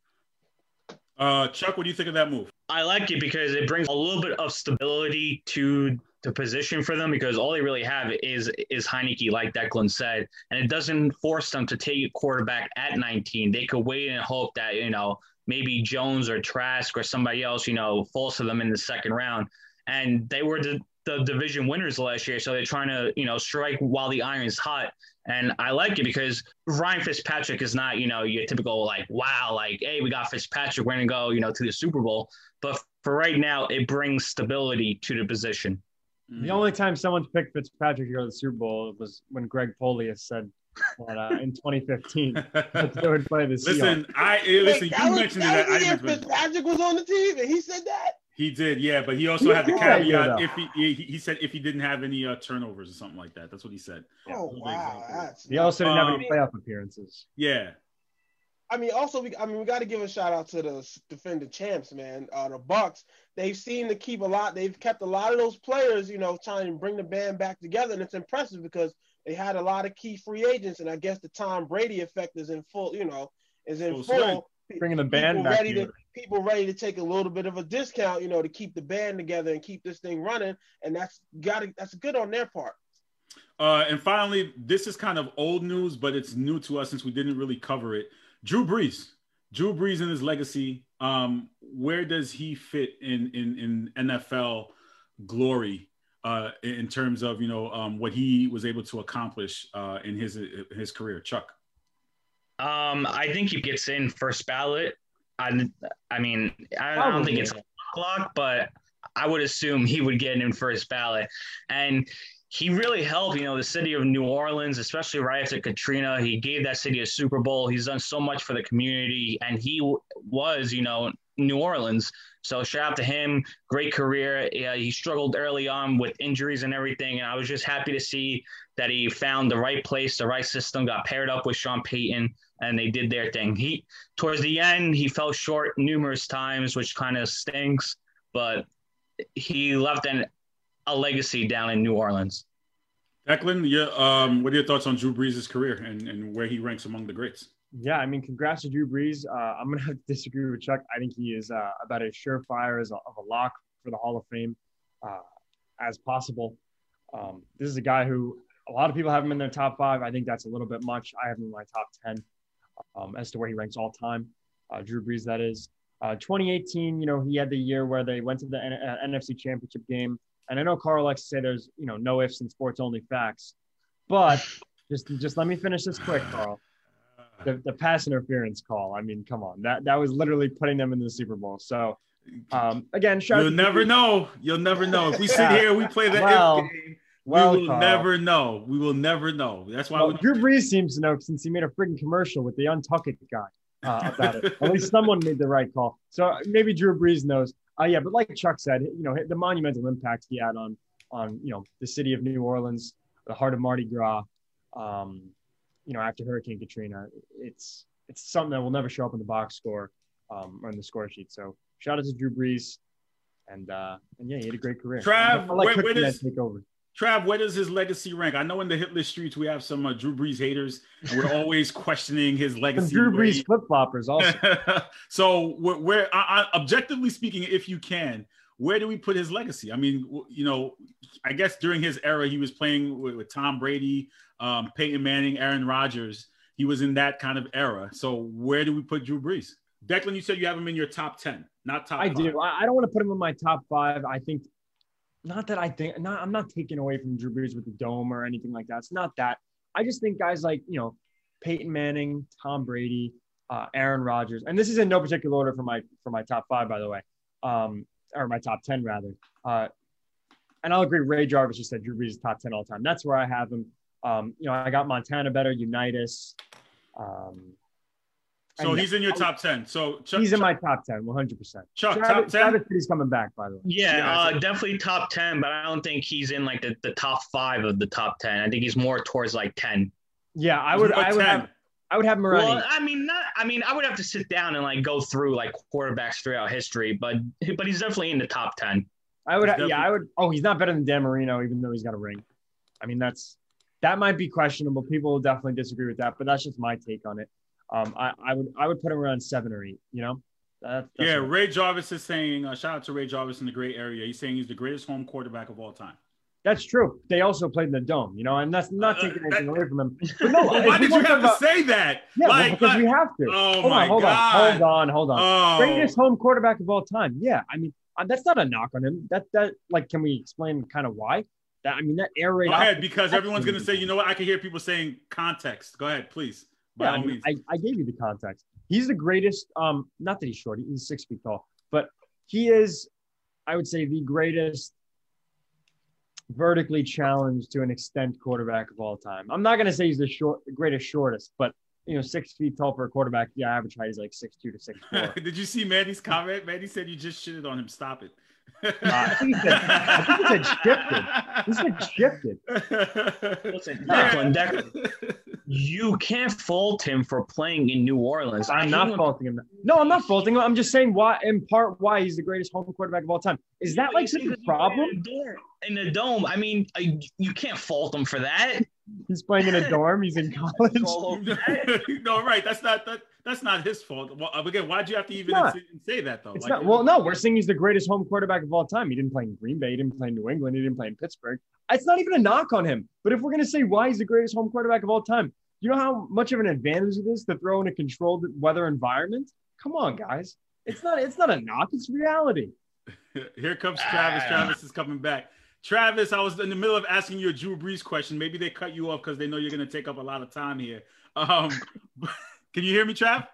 Uh, Chuck, what do you think of that move? I like it because it brings a little bit of stability to the position for them because all they really have is is Heinicke, like Declan said, and it doesn't force them to take a quarterback at 19. They could wait and hope that you know maybe Jones or Trask or somebody else you know falls to them in the second round, and they were the, the division winners last year, so they're trying to you know strike while the iron's hot. And I like it because Ryan Fitzpatrick is not, you know, your typical like, wow, like, hey, we got Fitzpatrick, we're gonna go, you know, to the Super Bowl. But for right now, it brings stability to the position. Mm. The only time someone's picked Fitzpatrick to go to the Super Bowl was when Greg Polius said that uh, in 2015 that they would play the Seahawks. Listen, I eh, listen. Wait, You was- mentioned that that. was I the year mentioned Fitzpatrick was on the team, and he said that. he did, yeah, but he also had the caveat yeah. if he, he he said if he didn't have any uh, turnovers or something like that. That's what he said. Oh wow, examples. that's He also didn't have Um, any playoff appearances. Yeah, I mean, also, we, I mean, we got to give a shout out to the defending champs, man. Uh, the Bucs. They've seen to keep a lot. They've kept a lot of those players, you know, trying to bring the band back together, and it's impressive because they had a lot of key free agents, and I guess the Tom Brady effect is in full, you know, is in Full. Bringing the band people back ready to people ready to take a little bit of a discount, you know, to keep the band together and keep this thing running, and that's got that's good on their part. Uh, and finally, this is kind of old news, but it's new to us since we didn't really cover it. Drew Brees, Drew Brees and his legacy. Um, where does he fit in in, in NFL glory? uh, in terms of you know um, what he was able to accomplish uh, in his his career, Chuck? Um, I think he gets in first ballot. I, I mean, I, I don't think it's a lock, but I would assume he would get in first ballot. And he really helped, you know, the city of New Orleans, especially right after Katrina. He gave that city a Super Bowl. He's done so much for the community, and he was, you know, New Orleans. So shout out to him. Great career. Yeah, he struggled early on with injuries and everything, and I was just happy to see that he found the right place, the right system, got paired up with Sean Payton, and they did their thing. He towards the end, he fell short numerous times, which kind of stinks, but he left an a legacy down in New Orleans. Declan, yeah, um, what are your thoughts on Drew Brees' career and, and where he ranks among the greats? Yeah, I mean, congrats to Drew Brees. Uh, I'm gonna have to disagree with Chuck. I think he is uh, about as surefire as a, of a lock for the Hall of Fame uh, as possible. Um, this is a guy who a lot of people have him in their top five. I think that's a little bit much. I have him in my top ten um, as to where he ranks all time. Uh, Drew Brees, that is. Uh, 2018, you know, he had the year where they went to the N- uh, NFC Championship game. And I know Carl likes to say there's, you know, no ifs in sports only facts, but just just let me finish this quick, Carl. The, the pass interference call. I mean, come on, that that was literally putting them in the Super Bowl. So, um, again, you'll never know. You'll never know. If we sit here, we play the well, if game. Well, we will Carl. never know. We will never know. That's why well, Drew Brees seems to know since he made a freaking commercial with the Untuck It guy uh, about it. At least someone made the right call. So maybe Drew Brees knows. Uh, yeah, but like Chuck said, you know, the monumental impact he had on on you know the city of New Orleans, the heart of Mardi Gras. Um, you know, after Hurricane Katrina, it's it's something that will never show up in the box score um, or in the score sheet. So shout out to Drew Brees, and uh, and yeah, he had a great career. Trav, like where, where does take over? Trav, where does his legacy rank? I know in the hit list streets we have some uh, Drew Brees haters, and we're always questioning his legacy. Drew Brees flip floppers also. so, where, where I, I, objectively speaking, if you can, where do we put his legacy? I mean, you know, I guess during his era, he was playing with, with Tom Brady, um, Peyton Manning, Aaron Rodgers. He was in that kind of era. So, where do we put Drew Brees? Declan, you said you have him in your top ten, not top. I five. do. I don't want to put him in my top five. I think not that I think not I'm not taking away from Drew Brees with the dome or anything like that. It's not that. I just think guys like you know Peyton Manning, Tom Brady, uh, Aaron Rodgers, and this is in no particular order for my for my top five, by the way, um, or my top ten rather. Uh, and I'll agree. Ray Jarvis just said Drew Brees is top ten all time. That's where I have him. Um, you know, I got Montana better, Unitas. Um, so he's in your top ten. So Chuck, he's in my top ten, one hundred percent. Chuck, Travis, top ten. He's coming back, by the way. Yeah, yeah uh, definitely top ten, but I don't think he's in like the, the top five of the top ten. I think he's more towards like ten. Yeah, I would. I would 10. have. I would have Morani. Well, I mean, not. I mean, I would have to sit down and like go through like quarterbacks throughout history, but but he's definitely in the top ten. I would. Yeah, I would. Oh, he's not better than Dan Marino, even though he's got a ring. I mean, that's that might be questionable. People will definitely disagree with that, but that's just my take on it. Um, I, I would I would put him around seven or eight. You know. That, yeah, Ray Jarvis is saying. Uh, shout out to Ray Jarvis in the great area. He's saying he's the greatest home quarterback of all time. That's true. They also played in the dome, you know, and that's not uh, taking anything that, away from him. But no, well, why did you have about, to say that? Yeah, like, because we have to. Oh hold my on, hold god! On, hold on, hold on. Oh. Greatest home quarterback of all time. Yeah, I mean, uh, that's not a knock on him. That that like, can we explain kind of why? That I mean, that air raid. Go ahead, because everyone's gonna say, you know what? I can hear people saying context. Go ahead, please. Yeah, I, mean, I, I, gave you the context. He's the greatest. Um, not that he's short; he's six feet tall, but he is, I would say, the greatest vertically challenged to an extent quarterback of all time. I'm not gonna say he's the short, the greatest shortest, but you know, six feet tall for a quarterback. Yeah, average height is like six two to six four. Did you see Manny's comment? Manny said you just shitted on him. Stop it. Uh, I, think he said, I think he said shifted. He said shifted. Listen, Declan, Declan, you can't fault him for playing in New Orleans. I'm not faulting him. No, I'm not faulting him. I'm just saying why, in part, why he's the greatest home quarterback of all time. Is that like such a problem? In the dome, I mean, I, you can't fault him for that. He's playing in a dorm. He's in college. no, right. That's not that. That's not his fault. Well, uh, again, why'd you have to even say that though? It's like, not, well, no, we're saying he's the greatest home quarterback of all time. He didn't play in Green Bay. He didn't play in New England. He didn't play in Pittsburgh. It's not even a knock on him. But if we're gonna say why he's the greatest home quarterback of all time, you know how much of an advantage it is to throw in a controlled weather environment? Come on, guys. It's not. It's not a knock. It's reality. Here comes Travis. Travis is coming back. Travis, I was in the middle of asking you a Drew Brees question. Maybe they cut you off because they know you're going to take up a lot of time here. Um, can you hear me, Trav?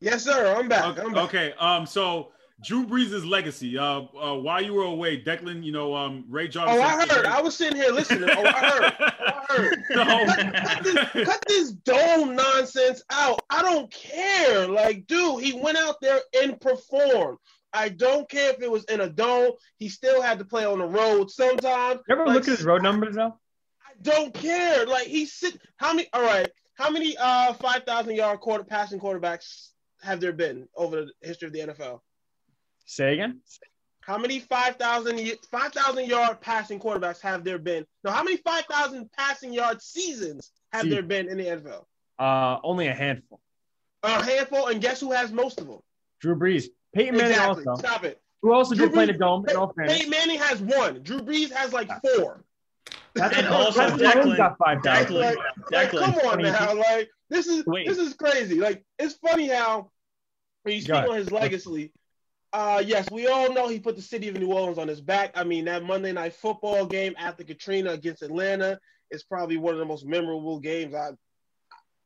Yes, sir. I'm back. Okay. I'm back. okay. Um, so Drew Brees' legacy. Uh, uh, while you were away, Declan, you know, um, Ray Jarvis. Oh, I heard. I was sitting here listening. Oh, I heard. Oh, I heard. cut, this, cut this dome nonsense out. I don't care. Like, dude, he went out there and performed. I don't care if it was in a dome. He still had to play on the road sometimes. You ever Like, look at his road numbers though? I don't care. Like he sit. How many? All right. How many uh five thousand yard quarter passing quarterbacks have there been over the history of the NFL? Say again. How many 5,000 y- 5,000 yard passing quarterbacks have there been? No, how many 5,000 passing yard seasons have See- there been in the NFL? Uh, only a handful. A handful, and guess who has most of them? Drew Brees, Peyton Manning exactly. also, Stop it. who also Drew did play the dome. In all Peyton Manning has one. Drew Brees has like four. That's And also Patrick Mahomes Declan- got five thousand. Declan- Like, like, come on 20. now. Like this is Wait. this is crazy. Like it's funny how when you speak on his legacy. Uh, yes, we all know he put the city of New Orleans on his back. I mean, that Monday night football game after Katrina against Atlanta is probably one of the most memorable games I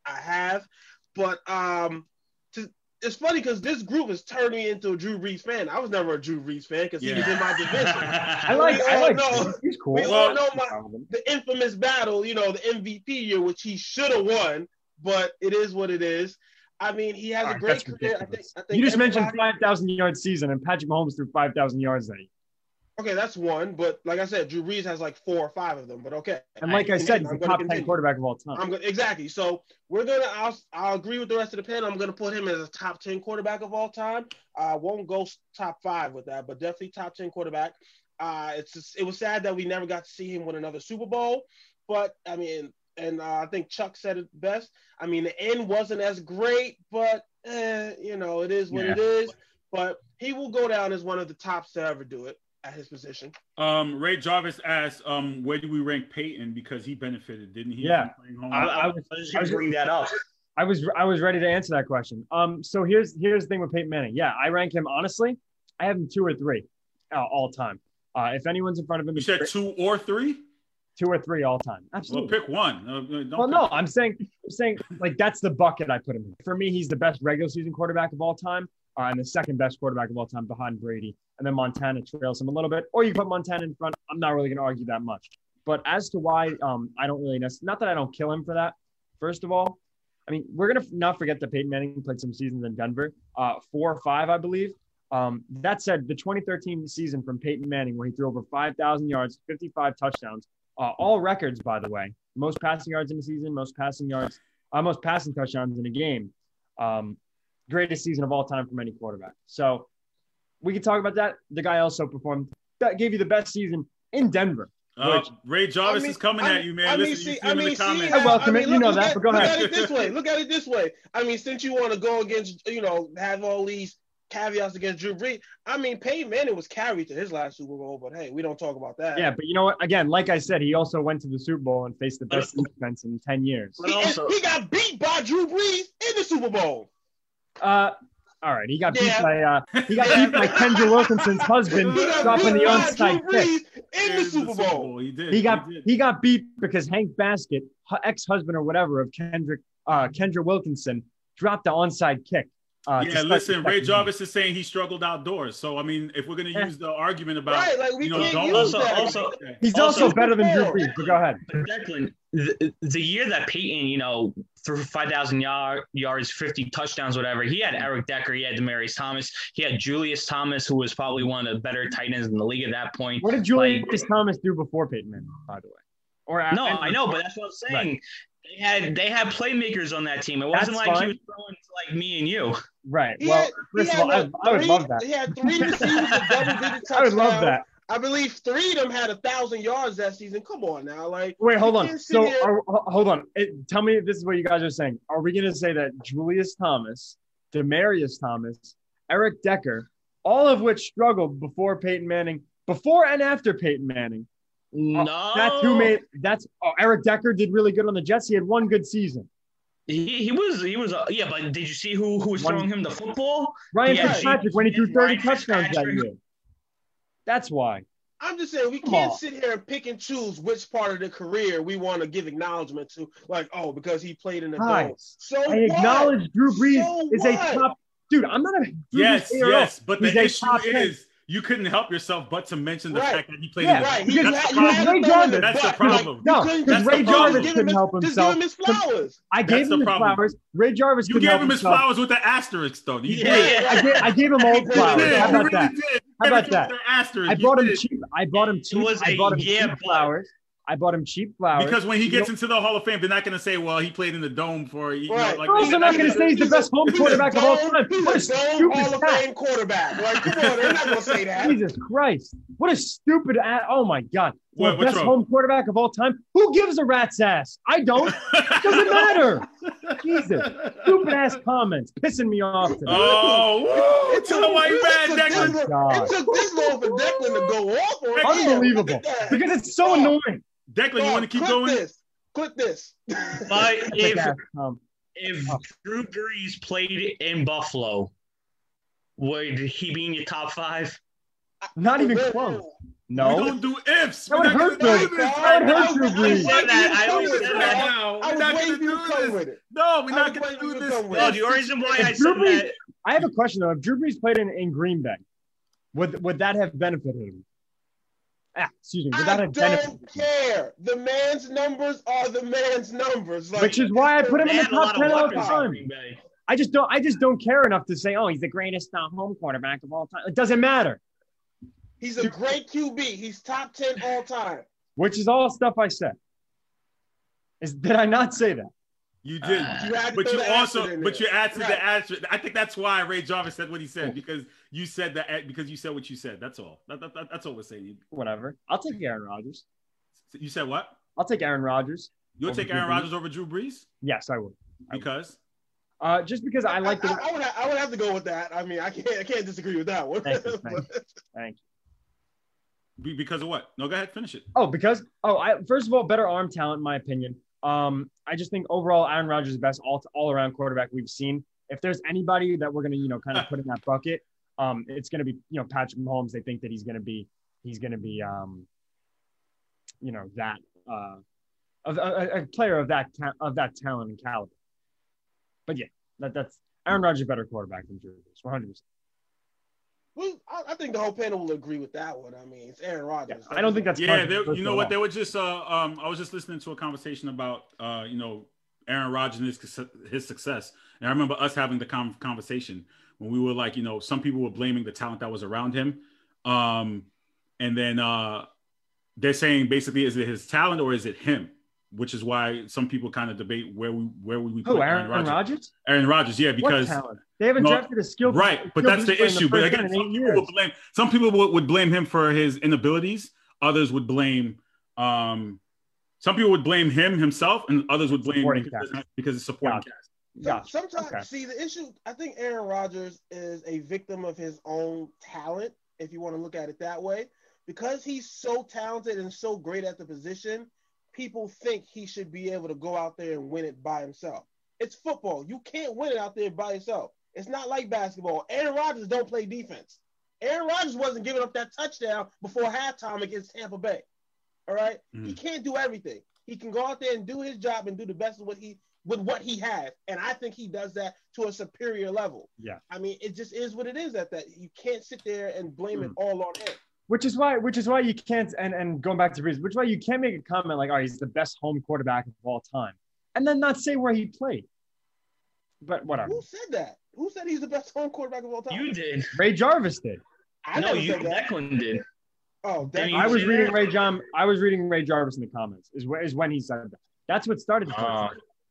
I have. But um, to, it's funny because this group has turned me into a Drew Brees fan. I was never a Drew Brees fan because he was in my division. I like. We I all like. know- He's cool. we all know my- the infamous battle, you know, the MVP year, which he should have won, but it is what it is. I mean, he has All a great career. I think. I think You just mentioned five thousand yard season, and Patrick Mahomes threw five thousand yards that year. Okay, that's one, but like I said, Drew Brees has like four or five of them. But okay, And like I said, he's I'm the top ten quarterback of all time. I'm gonna exactly. So we're gonna. I'll, I'll agree with the rest of the panel. I'm gonna put him as a top ten quarterback of all time. I won't go top five with that, but definitely top ten quarterback. Uh, it's just, it was sad that we never got to see him win another Super Bowl, but I mean, and uh, I think Chuck said it best. I mean, the end wasn't as great, but eh, you know, it is what Yeah. it is. But he will go down as one of the tops to ever do it at his position. Um, Ray Jarvis asked, um, where do we rank Peyton because he benefited, didn't he? Yeah. from home? I, I, I was was- just I was- bring that up. I was I was ready to answer that question. Um, so here's here's the thing with Peyton Manning. Yeah, I rank him honestly. I have him two or three, uh, all time. Uh, if anyone's in front of him, you said great. two or three. Two or three all time. Absolutely. Well, pick one. Don't Well, no, I'm saying I'm saying like that's the bucket I put him in. For me, he's the best regular season quarterback of all time, uh, and the second best quarterback of all time behind Brady. And then Montana trails him a little bit, or you put Montana in front. I'm not really going to argue that much. But as to why um, I don't really necessarily, not that I don't kill him for that. First of all, I mean, we're going to not forget that Peyton Manning played some seasons in Denver, uh, four or five, I believe. Um, that said, the 2013 season from Peyton Manning, where he threw over 5,000 yards, 55 touchdowns, uh, all records, by the way, most passing yards in the season, most passing yards, uh, most passing touchdowns in a game, um, greatest season of all time from any quarterback. So we can talk about that. The guy also performed, that gave you the best season in Denver. Uh, Which- Ray Jarvis I mean- is coming I at you, man. I mean, Listen, see, you see I him in mean, the see comments. I welcome I it. mean, You know that, at- but go look ahead. at it this way. Look at it this way. I mean, since you want to go against, you know, have all these caveats against Drew Brees, I mean, Peyton Manning was carried to his last Super Bowl, but hey, we don't talk about that. Yeah, but you know what? Again, like I said, he also went to the Super Bowl and faced the best defense in 10 years. He, also- he got beat by Drew Brees in the Super Bowl. Uh, all right, he got beat by uh, he got beat by Kendra Wilkinson's husband He dropping the onside kick. In the Super Bowl. He did. He got did. he got beat because Hank Baskett, ex husband or whatever of Kendrick uh, Kendra Wilkinson, dropped the onside kick. Uh, yeah, listen, Ray second Jarvis is saying he struggled outdoors. So I mean, if we're gonna Yeah. use the argument about Right, like we you know, can't don't use Also- that. also- Okay. He's also, Also- better than Drew Brees. But go ahead. But Declan, the, the year that Peyton, you know, threw 5,000 yard, yards, 50 touchdowns, whatever, he had Eric Decker, he had Demaryius Thomas, he had Julius Thomas, who was probably one of the better tight ends in the league at that point. What did Julius Thomas do before Peyton Manning, by the way? Or No, I know, but that's what I'm saying. They had they had playmakers on that team. It wasn't That's like fine. he was throwing to like me and you. right. He Well, had- first of all, I, I would love that. He had three receivers with double-digit touchdowns. I would love that. I believe three of them had a thousand yards that season. Come on now, like Wait, hold on. So, are, hold on. It, tell me if this is what you guys are saying. Are we going to say that Julius Thomas, Demaryius Thomas, Eric Decker, all of which struggled before Peyton Manning, before and after Peyton Manning? No, Oh, That's who made. That's oh, Eric Decker did really good on the Jets. He had one good season. He, he was he was uh, yeah, but did you see who who was One- throwing him the football? Ryan Yeah, Fitzpatrick when he threw Ryan 30 touchdowns that year. That's why. I'm just saying we Come can't on. sit here and pick and choose which part of the career we want to give acknowledgement to. Like, oh, because he played in the dome. Guys, So I what? acknowledge Drew Brees So is a top dude. I'm not a Drew Yes, Brees hater at all. yes, but He's the issue is you couldn't help yourself but to mention the Right. fact that he played Yeah, in the Right, dome. he Because- That's the had, he Ray to throw him in Jarvis- That's the problem. Like, No, because That's Ray the problem. Jarvis Just give couldn't him help his- himself. Just give him his flowers. I That's gave the him his problem. flowers. Ray Jarvis You couldn't gave him his himself. flowers with the asterisk, though. You Yeah. did. I gave, I gave him He old flowers. You How really about that? did. How about it that? with asterisk. I You bought him did. cheap. I bought him cheap. was I a bought him cheap flowers. I bought him cheap flowers. Because when he You gets know- into the Hall of Fame, they're not going to say, "Well, he played in the dome for." You know, Right. like, They're also not going to say he's the best home he's a quarterback of all dome- time. He's What a a dome stupid Hall of. Fame quarterback. Like, come on, they're not going to say that. Jesus Christ. What a stupid ass. Oh my God. The What- what's best wrong? home quarterback of all time. Who gives a rat's ass? I don't. It Doesn't matter. Jesus. Stupid ass comments. Pissing me off today. Oh, woo! It Tell him why you took Declan. this- God. It took this long for Declan to go off. Unbelievable. Look at that. Because it's so Oh. annoying. Declan, you want to keep clip going? This. Clip this. But if um, if Oh. Drew Brees played in Buffalo, would he be in your top five? not even close. We No. don't do ifs. That would hurt gonna Drew. do this That would hurt. Drew Brees. I said that. I gonna always said that. I We're was not gonna for you to do this. No, we're not gonna do this. come with No, the reason why I Drew said Brees- that. I have a question though. If Drew Brees played in, in Green Bay, would would that have benefited him? Ah, excuse me. Would that I have don't him? care. The man's numbers are the man's numbers. Like, Which is why I put him in the had a lot top ten all the time. I just don't. I just don't care enough to say, oh, he's the greatest uh, home quarterback of all time. It doesn't matter. He's a great QB. He's top 10 all time. Which is all stuff I said. Is did I not say that? You did. Uh, You had But you also, but you answered Right. the answer. I think that's why Ray Jarvis said what he said because you said that because you said what you said. That's all. That, that, that- that's all we're saying. Whatever. I'll take Aaron Rodgers. You said what? I'll take Aaron Rodgers. You'll take Aaron Brees? Rodgers over Drew Brees Yes, I would. because Uh, just because I like the. I, I would have, I would have to go with that. I mean, I can't I can't disagree with that one. Thank you, thank you. Thank you. be- because of what? No, go ahead, finish it. Oh, because oh, I first of all, better arm talent, in my opinion. Um, I just think overall, Aaron Rodgers is the best all all around quarterback we've seen. If there's anybody that we're gonna you know kind of put in that bucket, um, it's gonna be you know Patrick Mahomes. They think that he's gonna be he's gonna be um, you know that uh, of, a, a player of that ta- of that talent and caliber. But yeah, that that's Aaron Rodgers is a better quarterback than Drew Brees, 100. percent Well, I, I think the whole panel will agree with that one. I mean, it's Aaron Rodgers. I don't think that's Yeah, they, you know what? They were just. Uh, um, I was just listening to a conversation about, uh, you know, Aaron Rodgers and his, his success, and I remember us having the com- conversation when we were like, you know, some people were blaming the talent that was around him, um, and then uh, they're saying basically, is it his talent or is it him? Which is why some people kind of debate where we where would we Who Aaron, Aaron Rodgers? Aaron Rodgers, yeah, because? They haven't No, drafted a skilled right, but that's the issue. But again, some people would blame some people would, blame him for his inabilities. Others would blame um, some people would blame him himself, and others would blame because, because it's supporting cast. Gotcha. Sometimes, Okay. see, the issue, I think Aaron Rodgers is a victim of his own talent, if you want to look at it that way. Because he's so talented and so great at the position, people think he should be able to go out there and win it by himself. It's football. You can't win it out there by yourself. It's not like basketball. Aaron Rodgers don't play defense. Aaron Rodgers wasn't giving up that touchdown before halftime against Tampa Bay. All right? He Mhm. can't do everything. He can go out there and do his job and do the best of what he with what he has. And I think he does that to a superior level. Yeah. I mean, it just is what it is at that. You can't sit there and blame Hmm. it all on him. Which is why, which is why you can't, and and going back to Brees, which is why you can't make a comment like, "Oh, he's the best home quarterback of all time," and then not say where he played. But whatever. Who said that? Who said he's the best home quarterback of all time? You did. Ray Jarvis did. I no, you. Declan did. Oh, Didn't that, I was reading? Ray John. I was reading Ray Jarvis in the comments. Is is when he said that. That's what started the Oh.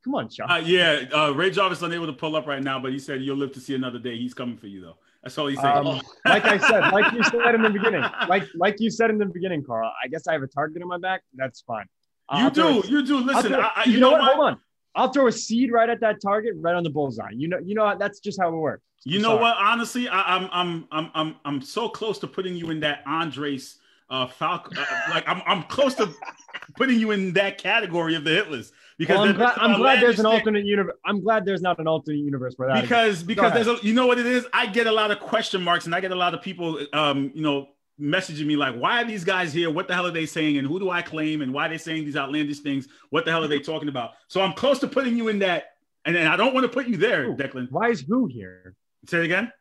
Come on, Chuck. Uh, yeah, uh, Ray Jarvis unable to pull up right now, but he said you'll live to see another day. He's coming for you though. That's all he's saying. Um, like I said, like you said in the beginning, like like you said in the beginning, Carl. I guess I have a target on my back. That's fine. you I'll do, a- you do. Listen, throw- I, I, you, know what? Hold on. I'll throw a seed right at that target, right on the bullseye. You know, you know that's just how it works. You I'm know sorry. what? Honestly, I, I'm I'm I'm I'm I'm so close to putting you in that Andres uh Falcon. Uh, like I'm I'm close to putting you in that category of the hit list because Well, I'm glad, I'm glad there's an alternate universe. I'm glad there's not an alternate universe where that. because because there's a you know what it is. I get a lot of question marks and I get a lot of people um you know messaging me like, why are these guys here? What the hell are they saying? And who do I claim? And why are they saying these outlandish things? What the hell are they talking about? So I'm close to putting you in that. And, and I don't want to put you there? Declan. Why is who here? Say it again.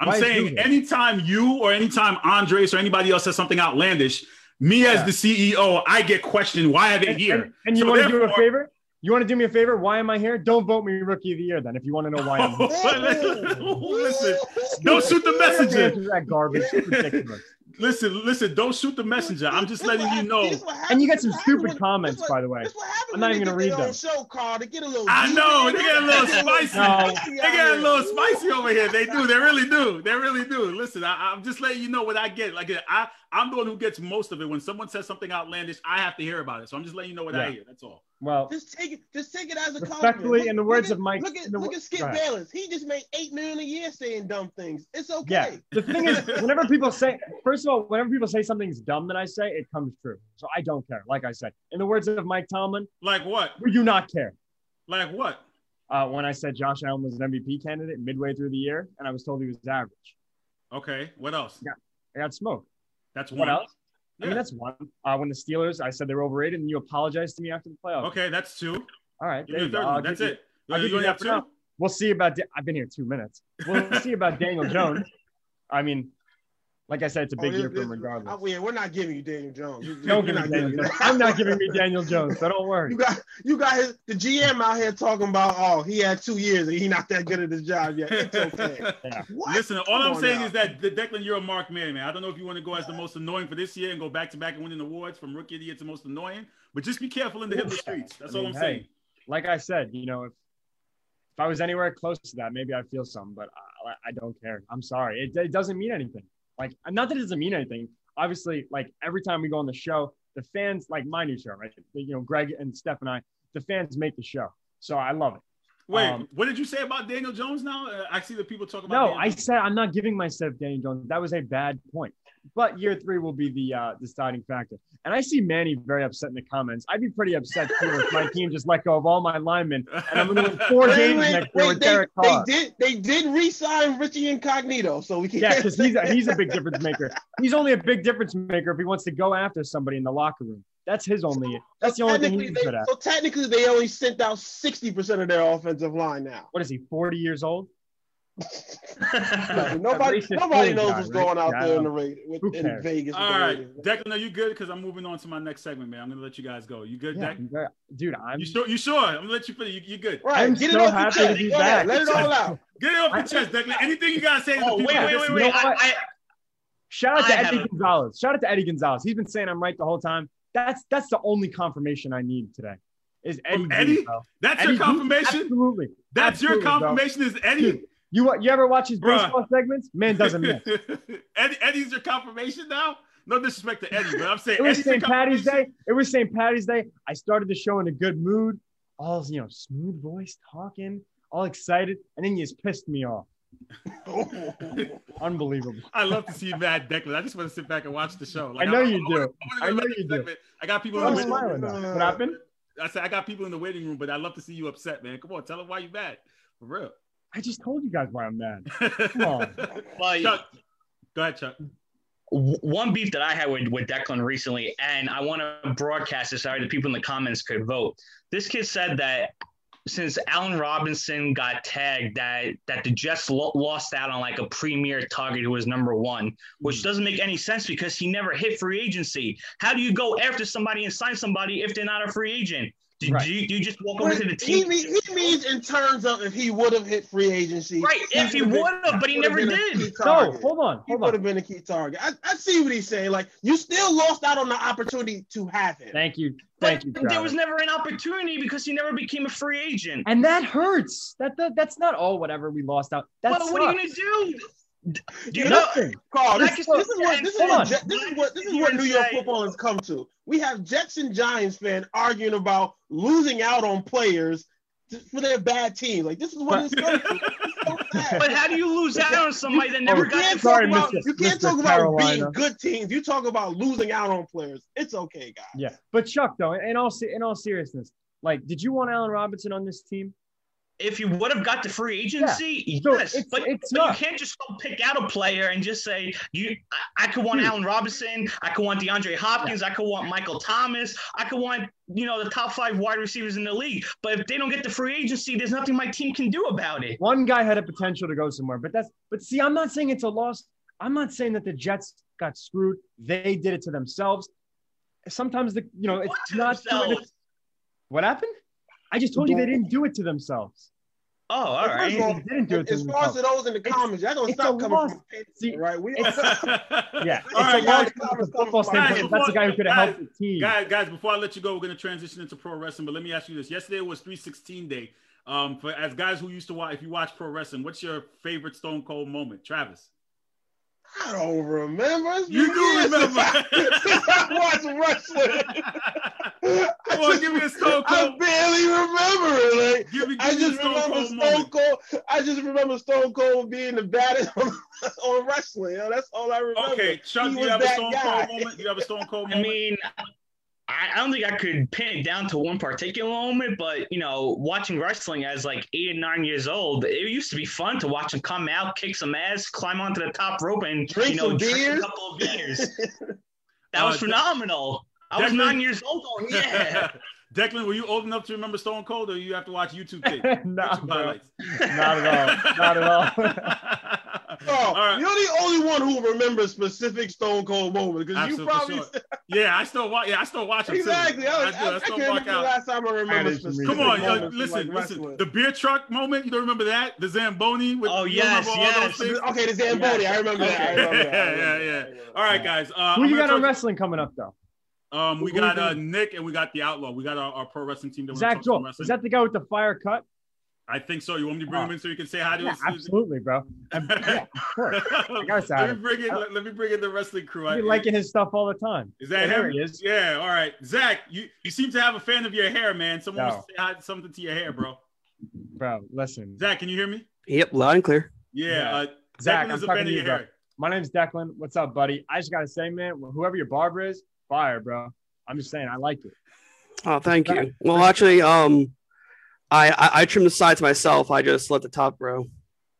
I'm Why saying anytime you or anytime Andres or anybody else says something outlandish, me as the CEO, I get questioned. Why are they And, here? and- and you So want to do a favor? You want to do me a favor? Why am I here? Don't vote me rookie of the year then. If you want to know why I'm here. listen, don't shoot the messenger. That garbage. It's ridiculous. Listen, listen, don't shoot the messenger. I'm just This letting what you know. And you happens- get some stupid comments, what- by the way. what I'm not even gonna read them. Show, Carl. They get a little. I know they get a little spicy. No. They get a little spicy over here. They do. They really do. They really do. Listen, I, I'm just letting you know what I get. Like I, I'm the one who gets most of it. When someone says something outlandish, I have to hear about it. So I'm just letting you know what I hear. That's all. Well, Just take it. Just take it as a Respectfully, compliment. in the words look of Mike- Look at, the look at Skip go. Bayless. He just made eight million a year saying dumb things. It's okay. yeah. The thing is, whenever people say, first of all, whenever people say something's dumb that I say, it comes true. So I don't care. Like I said, in the words of Mike Tomlin, Like what? we do not care. Like what? Uh, when I said Josh Allen was an MVP candidate midway through the year, and I was told he was average, Okay. What else? Yeah, I got smoked. That's one. What else? I mean, that's one. Uh, when the Steelers, I said they were overrated, and you apologized to me after the playoffs. Okay, that's two. All right, Give there me you third I'll one. That's you- it. I'll You that have two. now. We'll see about. Da- I've been here two minutes. We'll see about Daniel Jones. I mean, like I said, it's a Oh, big this- year for him oh, regardless. oh, yeah, we're not giving you Daniel Jones. You- Don't give me not Daniel giving Jones. I'm not giving me Daniel Jones, so don't worry. You got you got his the GM out here talking about oh he had two years and he not that good at his job yet. It's okay. Yeah. What? Listen, all Come I'm saying now. is that the Declan, you're a mark man, man. I don't know if you want to go as the most annoying for this year and go back to back and winning awards from rookie of the year to most annoying, but just be careful in the hit list streets. That's I all I'm saying. Like I said, you know, if if I was anywhere close to that, maybe I'd feel some, but I, I don't care. I'm sorry. It, it doesn't mean anything. Like, not that it doesn't mean anything. Obviously, like every time we go on the show, the fans like my new show, right? You know, Greg and Steph and I, the fans make the show, so I love it. Wait, Um, what did you say about Daniel Jones now? Uh, I see the people talking about No, Daniel I said I'm not giving myself Daniel Jones. That was a bad point. But year three will be the uh, deciding factor. And I see Manny very upset in the comments. I'd be pretty upset too if my team just let go of all my linemen and I'm going to win four Wait, games wait, next year with they, Derek they did they did re-sign Richie Incognito, so we can Yeah, because he's a, he's a big difference maker. He's only a big difference maker if he wants to go after somebody in the locker room. That's his only. That's the only thing he's good at. so technically they only sent out 60% of their offensive line now. What is he? Forty years old? nobody nobody knows guy, what's going out Yeah, there in the know. With, in? Vegas. with All the right, Raiders. Declan, are you good? Because I'm moving on to my next segment, man. I'm gonna let you guys go. You good, Yeah, Deck? Dude. I'm. You sure? You sure? I'm gonna let you finish. You, you good? Right, I'm get so it off happy your to chest. be Go ahead, let it all out. Get it off your chest, Declan. Anything you gotta say to oh, the Oh, wait, wait, wait, wait. I. I, Shout out I to have Eddie a- Gonzalez. Shout out to Eddie Gonzalez. He's been saying I'm right the whole time. That's that's the only confirmation I need today. Is Eddie? Eddie? That's Eddie your confirmation. Absolutely. That's your Absolutely, bro. confirmation. Is Eddie? You you ever watch his Bruh. baseball segments? Man doesn't miss. Eddie, Eddie's your confirmation now. No disrespect to Eddie, but I'm saying It was St. Patty's? Day. It was St. Patty's Day. I started the show in a good mood, all you know, smooth voice talking, all excited, and then you just pissed me off. Unbelievable. I love to see mad, Declan. I just want to sit back and watch the show. I know I'm- you I'm do. I'm I know you do. segment. I got people in I'm the waiting smiling room. What happened? I said I got people in the waiting room, but I love to see you upset, man. Come on, tell them why you mad. For real. I just told you guys why I'm mad. Come on. well, Chuck, go ahead, Chuck. one beef that I had with, with Declan recently, and I want to broadcast this so the people in the comments could vote. This kid said that since Allen Robinson got tagged, that that the Jets lo- lost out on like a premier target who was number one, which hmm. doesn't make any sense because he never hit free agency. How do you go after somebody and sign somebody if they're not a free agent? Do, Right. do, you, do you just walk over to the team? mean- he means in terms of if he would have hit free agency. Right, if he would've but he never did. key No, target. hold on, He would have been a key target. I, I see what he's saying. Like you still lost out on the opportunity to have him. Thank you, But thank you. there was never an opportunity because he never became a free agent. and that hurts. That, that that's not all. Whatever we lost out. That Well, what are you gonna do? Do you You know? Nothing. Carl, this, Like this I is what this is Hold what, on. Jet- this is what this is what New York football has come to. We have Jets and Giants fan arguing about losing out on players for their bad team. Like this is what it's come to. It's so. But how do you lose out on somebody that never Oh, you got can't sorry, talk about Mr. you can't Mr. talk about being good teams. You talk about losing out on players. It's okay, guys. Yeah, but Chuck, though, in all in all seriousness, like, did you want Allen Robinson on this team? If you would have got the free agency, So yes, it's- but, it's but you can't just go pick out a player and just say you. I, I could want Dude. Allen Robinson, I could want DeAndre Hopkins, I could want Michael Thomas, I could want you know the top five wide receivers in the league. But if they don't get the free agency, there's nothing my team can do about it. One guy had a potential to go somewhere, but that's but see, I'm not saying it's a loss. I'm not saying that the Jets got screwed. They did it to themselves. Sometimes the you know it's to not what happened. I just told you they didn't do it to themselves. Oh, all right. First of all, They didn't do it to As far as those in the comments, y'all gonna stop coming loss. from See, Peyton, right? We Yeah, All right, it's a guys. the football standpoint. That's the guy who could have helped the team. Guys, guys, before I let you go, we're gonna transition into pro wrestling. But let me ask you this: Yesterday was 316 day. Um, for as guys who used to watch, if you watch pro wrestling, what's your favorite Stone Cold moment, Travis? I don't remember. It's You been do years remember. since I watched wrestling. Come on, give me a Stone Cold. I barely remember it. Like, Give me, I give me a just Stone remember Cold Stone moment. Cold. I just remember Stone Cold being the baddest on, on wrestling. Yo, that's all I remember. Okay, Chuck, He do you was have a Stone guy. Cold moment? Do you have a Stone Cold I mean, I, I don't think I could pin it down to one particular moment, but you know, watching wrestling as like eight and nine years old, it used to be fun to watch him come out, kick some ass, climb onto the top rope, and Drink you know, some drink beers. a couple of beers. That was Uh, phenomenal. I was nine years old. Oh yeah. Declan, were you old enough to remember Stone Cold, or you have to watch YouTube tape? no, YouTube bro. highlights. not at all. Not at all. Oh, All right. you're the only one who remembers specific Stone Cold moment because you Absolutely, probably for sure. Yeah, I still watch. Yeah, I still watch them exactly. too. I, was, do. I, I, still can't walk remember the last time I remember did specific Come on, yo, listen, like, listen. The beer truck moment. You don't remember that? The Zamboni. With, Oh, you yes, remember yes. Okay, the Zamboni. I remember that. I remember that. I Yeah, remember yeah, that. yeah. All right, guys. Uh, Who I'm you got on wrestling coming up though? Um, we Who- who got uh. Nick and we got the Outlaw. We got our, our pro wrestling team. That we're Zach talking Joel. wrestling. Is that the guy with the fire cut? I think so. You want me to bring Oh. him in so you can say hi to Yeah, us? absolutely, bro. And- yeah, of course. gotta say hi let me bring in. Let, let me bring in the wrestling crew. I- You're liking his stuff all the time. Is that Yeah, him? he is. Yeah. All right, Zach. You you seem to have a fan of your hair, man. Someone No. wants say hi, something to your hair, bro. Bro, listen. Zach, can you hear me? Yep, loud and clear. Yeah. Yeah. Uh, Zach, Declan I'm is a talking fan to of you, your bro. hair. My name's Declan. What's up, buddy? I just gotta say, man, whoever your barber is, fire, bro. I'm just saying, I like it. Oh, thank Right. you. Well, actually, um, I, I I trim the sides myself. I just let the top grow.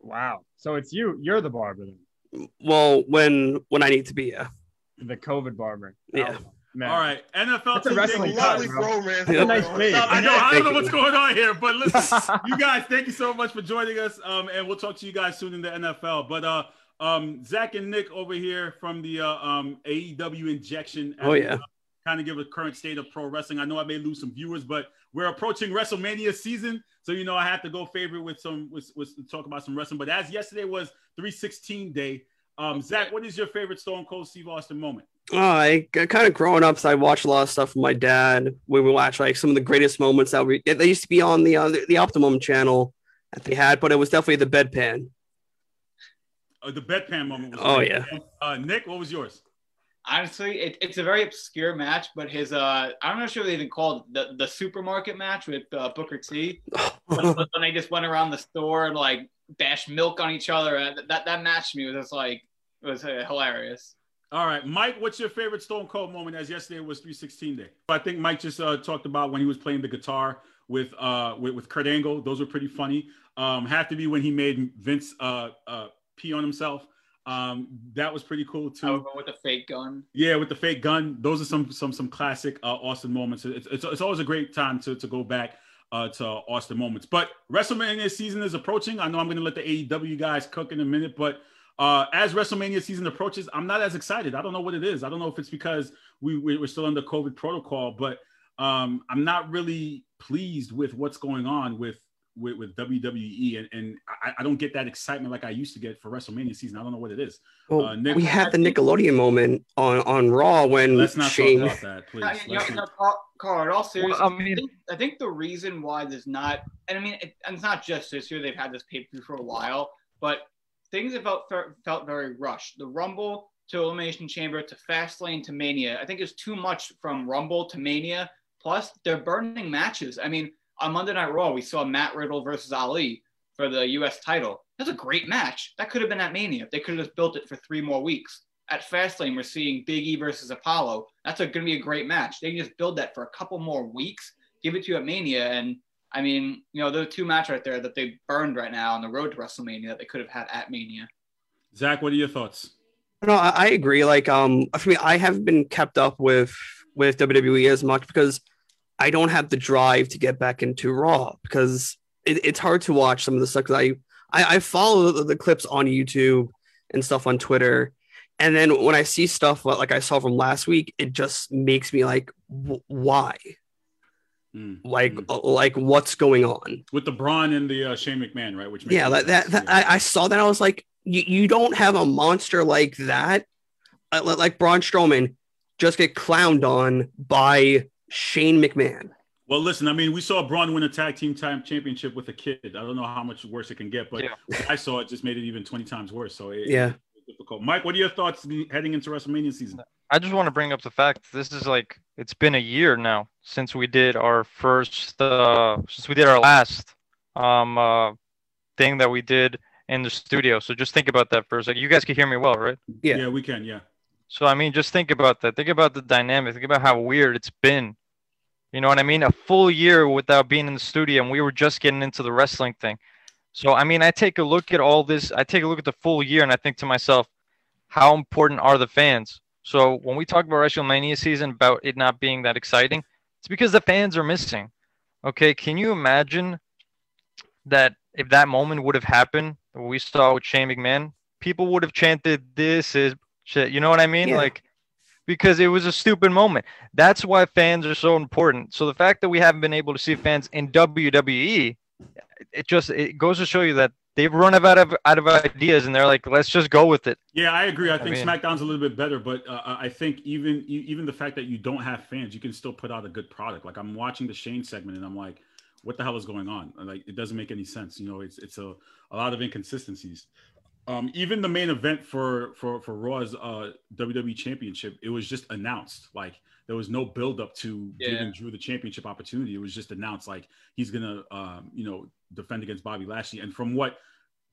Wow. So it's you. You're the barber then. Well, when when I need to be, yeah. The COVID barber. Yeah. Oh, man. All right, NFL That's a team wrestling cut, Lovely bro. bromance. That's nice going I know. I don't know what's going on here, but listen, you guys, thank you so much for joining us. Um, and we'll talk to you guys soon in the NFL. But uh, um, Zach and Nick over here from the uh, um AEW injection. Oh yeah. kind of give a current state of pro wrestling. I know I may lose some viewers, but we're approaching WrestleMania season, so you know I have to go favorite with some with, with talk about some wrestling. But as yesterday was 316 day, um, Zach, what is your favorite Stone Cold Steve Austin moment? Oh, I kind of growing up, so I watched a lot of stuff with my dad. We would watch like some of the greatest moments that we they used to be on the uh, the, the Optimum channel that they had, but it was definitely the bedpan. Uh, the bedpan moment. Was Oh, great. yeah. Uh, Nick, what was yours? Honestly, it, it's a very obscure match, but his uh, I'm not sure they even called it the the supermarket match with uh, Booker T. when, when they just went around the store and like bashed milk on each other. Uh, that that match to me was just like it was uh, hilarious. All right, Mike, what's your favorite Stone Cold moment? As yesterday was 316 day. I think Mike just uh, talked about when he was playing the guitar with uh with, with Kurt Angle. Those were pretty funny. Um, have to be when he made Vince uh uh pee on himself. Um, that was pretty cool too. Go with the fake gun. Yeah, with the fake gun. Those are some some some classic uh, Austin moments. It's, it's, it's always a great time to, to go back uh, to Austin moments. But WrestleMania season is approaching. I know I'm going to let the AEW guys cook in a minute, but uh, as WrestleMania season approaches, I'm not as excited. I don't know what it is. I don't know if it's because we we- we're still under COVID protocol, but um, I'm not really pleased with what's going on with with, with WWE, and, and I, I don't get that excitement like I used to get for WrestleMania season. I don't know what it is. Well, Uh, Nick- we had the Nickelodeon moment on on Raw when Let's not Shane. talk about that, please. You Let's you not- know, Carl, Carl, in all seriousness, Well, I mean- I, think, I think the reason why there's not, and I mean, it, and it's not just this year, they've had this pay per view for a while, but things have felt, felt very rushed. The Rumble to Elimination Chamber to Fastlane to Mania, I think it's too much from Rumble to Mania. Plus, they're burning matches. I mean, on Monday Night Raw, we saw Matt Riddle versus Ali for the U.S. title. That's a great match. That could have been at Mania. They could have just built it for three more weeks. At Fastlane, we're seeing Big E versus Apollo. That's going to be a great match. They can just build that for a couple more weeks, give it to you at Mania, and I mean, you know, there are two matches right there that they burned right now on the road to WrestleMania that they could have had at Mania. Zach, what are your thoughts? No, I, I agree. Like, um, for me, I haven't been kept up with with WWE as much because I don't have the drive to get back into Raw because it, it's hard to watch some of the stuff. 'cause I, I I follow the, the clips on YouTube and stuff on Twitter, and then when I see stuff like I saw from last week, it just makes me like, w- why? Mm, Like, mm. uh, like what's going on? with the Braun and the uh, Shane McMahon, right? Which makes Yeah, that, that, that I, I saw that. I was like, you, you don't have a monster like that, uh, like Braun Strowman, just get clowned on by Shane McMahon. Well, listen, I mean, we saw Braun win a tag team time championship with a kid. I don't know how much worse it can get, but Yeah. what I saw it just made it even 20 times worse. So it, Yeah. difficult. Mike, what are your thoughts heading into WrestleMania season? I just want to bring up the fact this is like it's been a year now since we did our first uh since we did our last um uh thing that we did in the studio. So just think about that for a second. You guys can hear me well, right? Yeah, Yeah. we can. Yeah. So I mean, just think about that. Think about the dynamic. Think about how weird it's been. You know what I mean? A full year without being in the studio, and we were just getting into the wrestling thing. So I mean, I take a look at all this. I take a look at the full year, and I think to myself, how important are the fans? So when we talk about WrestleMania season, about it not being that exciting, it's because the fans are missing. Okay, can you imagine that if that moment would have happened, we saw with Shane McMahon, people would have chanted, "This is shit." You know what I mean? Yeah. Like because it was a stupid moment. That's why fans are so important. So the fact that we haven't been able to see fans in WWE, it just it goes to show you that they've run out of out of ideas, and they're like, "Let's just go with it." Yeah, I agree. I I think mean- SmackDown's a little bit better, but uh, I think even even the fact that you don't have fans, you can still put out a good product. Like I'm watching the Shane segment, and I'm like, what the hell is going on? Like it doesn't make any sense. You know, it's it's a, a lot of inconsistencies. Um, even the main event for for for Raw's uh, WWE Championship, it was just announced. Like there was no build up to Yeah. giving Drew the championship opportunity. It was just announced like he's gonna um, you know defend against Bobby Lashley. And from what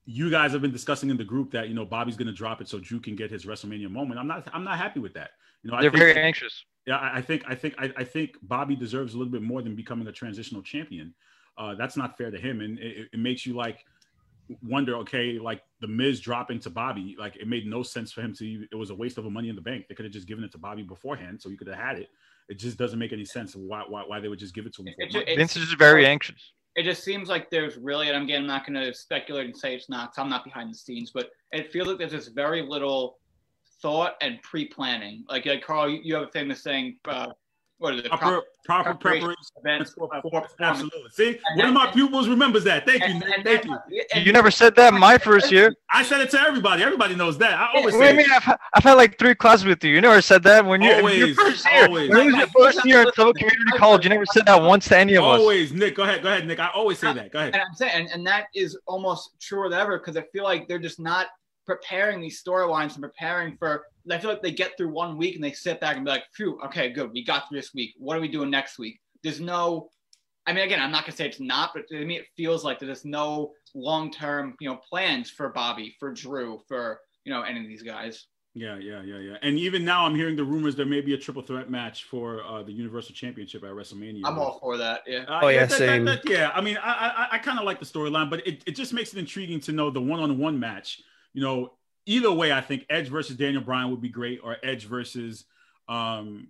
you guys have been discussing in the group that you know Bobby's going to drop it so Drew can get his WrestleMania moment. I'm not. I'm not happy with that. You know, I They're think, very anxious. yeah, I I think I think I, I think Bobby deserves a little bit more than becoming a transitional champion. Uh, that's not fair to him, and it, it makes you like wonder. Okay, like the Miz dropping to Bobby, like it made no sense for him to. even- It was a waste of a Money in the Bank. They could have just given it to Bobby beforehand, so you could have had it. It just doesn't make any sense why why, why they would just give it to him. It- it- Vince is very anxious. it just seems like there's really, and again, I'm not going to speculate and say it's not, 'cause I'm not behind the scenes, but it feels like there's just very little thought and pre-planning. Like, like Carl, you, you have a famous saying, uh, what is it? proper proper preparation preparation. events, for- for- for. Absolutely. See, And one of my pupils remembers that. Thank you, And- Nick. and Thank that- you. and- You never said that my first year. I said it to everybody. Everybody knows that. I always What do say you mean? it. I've, I've had like three classes with you. You never said that when you your Always, first year. always. When it was your first year in Southern Community College, you never said that once to any of us. Always, Nick. Go ahead. Go ahead, Nick. I always say that. Go ahead. And I'm saying, and, and that is almost truer than ever because I feel like they're just not preparing these storylines and preparing for. I feel like they get through one week and they sit back and be like, "Phew, okay, good, we got through this week. What are we doing next week?" There's no. I mean, again, I'm not gonna say it's not, but to me, it feels like there's no long-term, you know, plans for Bobby, for Drew, for you know, any of these guys. Yeah, yeah, yeah, yeah. And even now, I'm hearing the rumors there may be a triple threat match for uh, the Universal Championship at WrestleMania. I'm all for that. Yeah. Uh, Oh, yeah, that- that- same. that- yeah, I mean, I I, I kind of like the storyline, but it, it just makes it intriguing to know the one on one match. You know, either way, I think Edge versus Daniel Bryan would be great, or Edge versus um,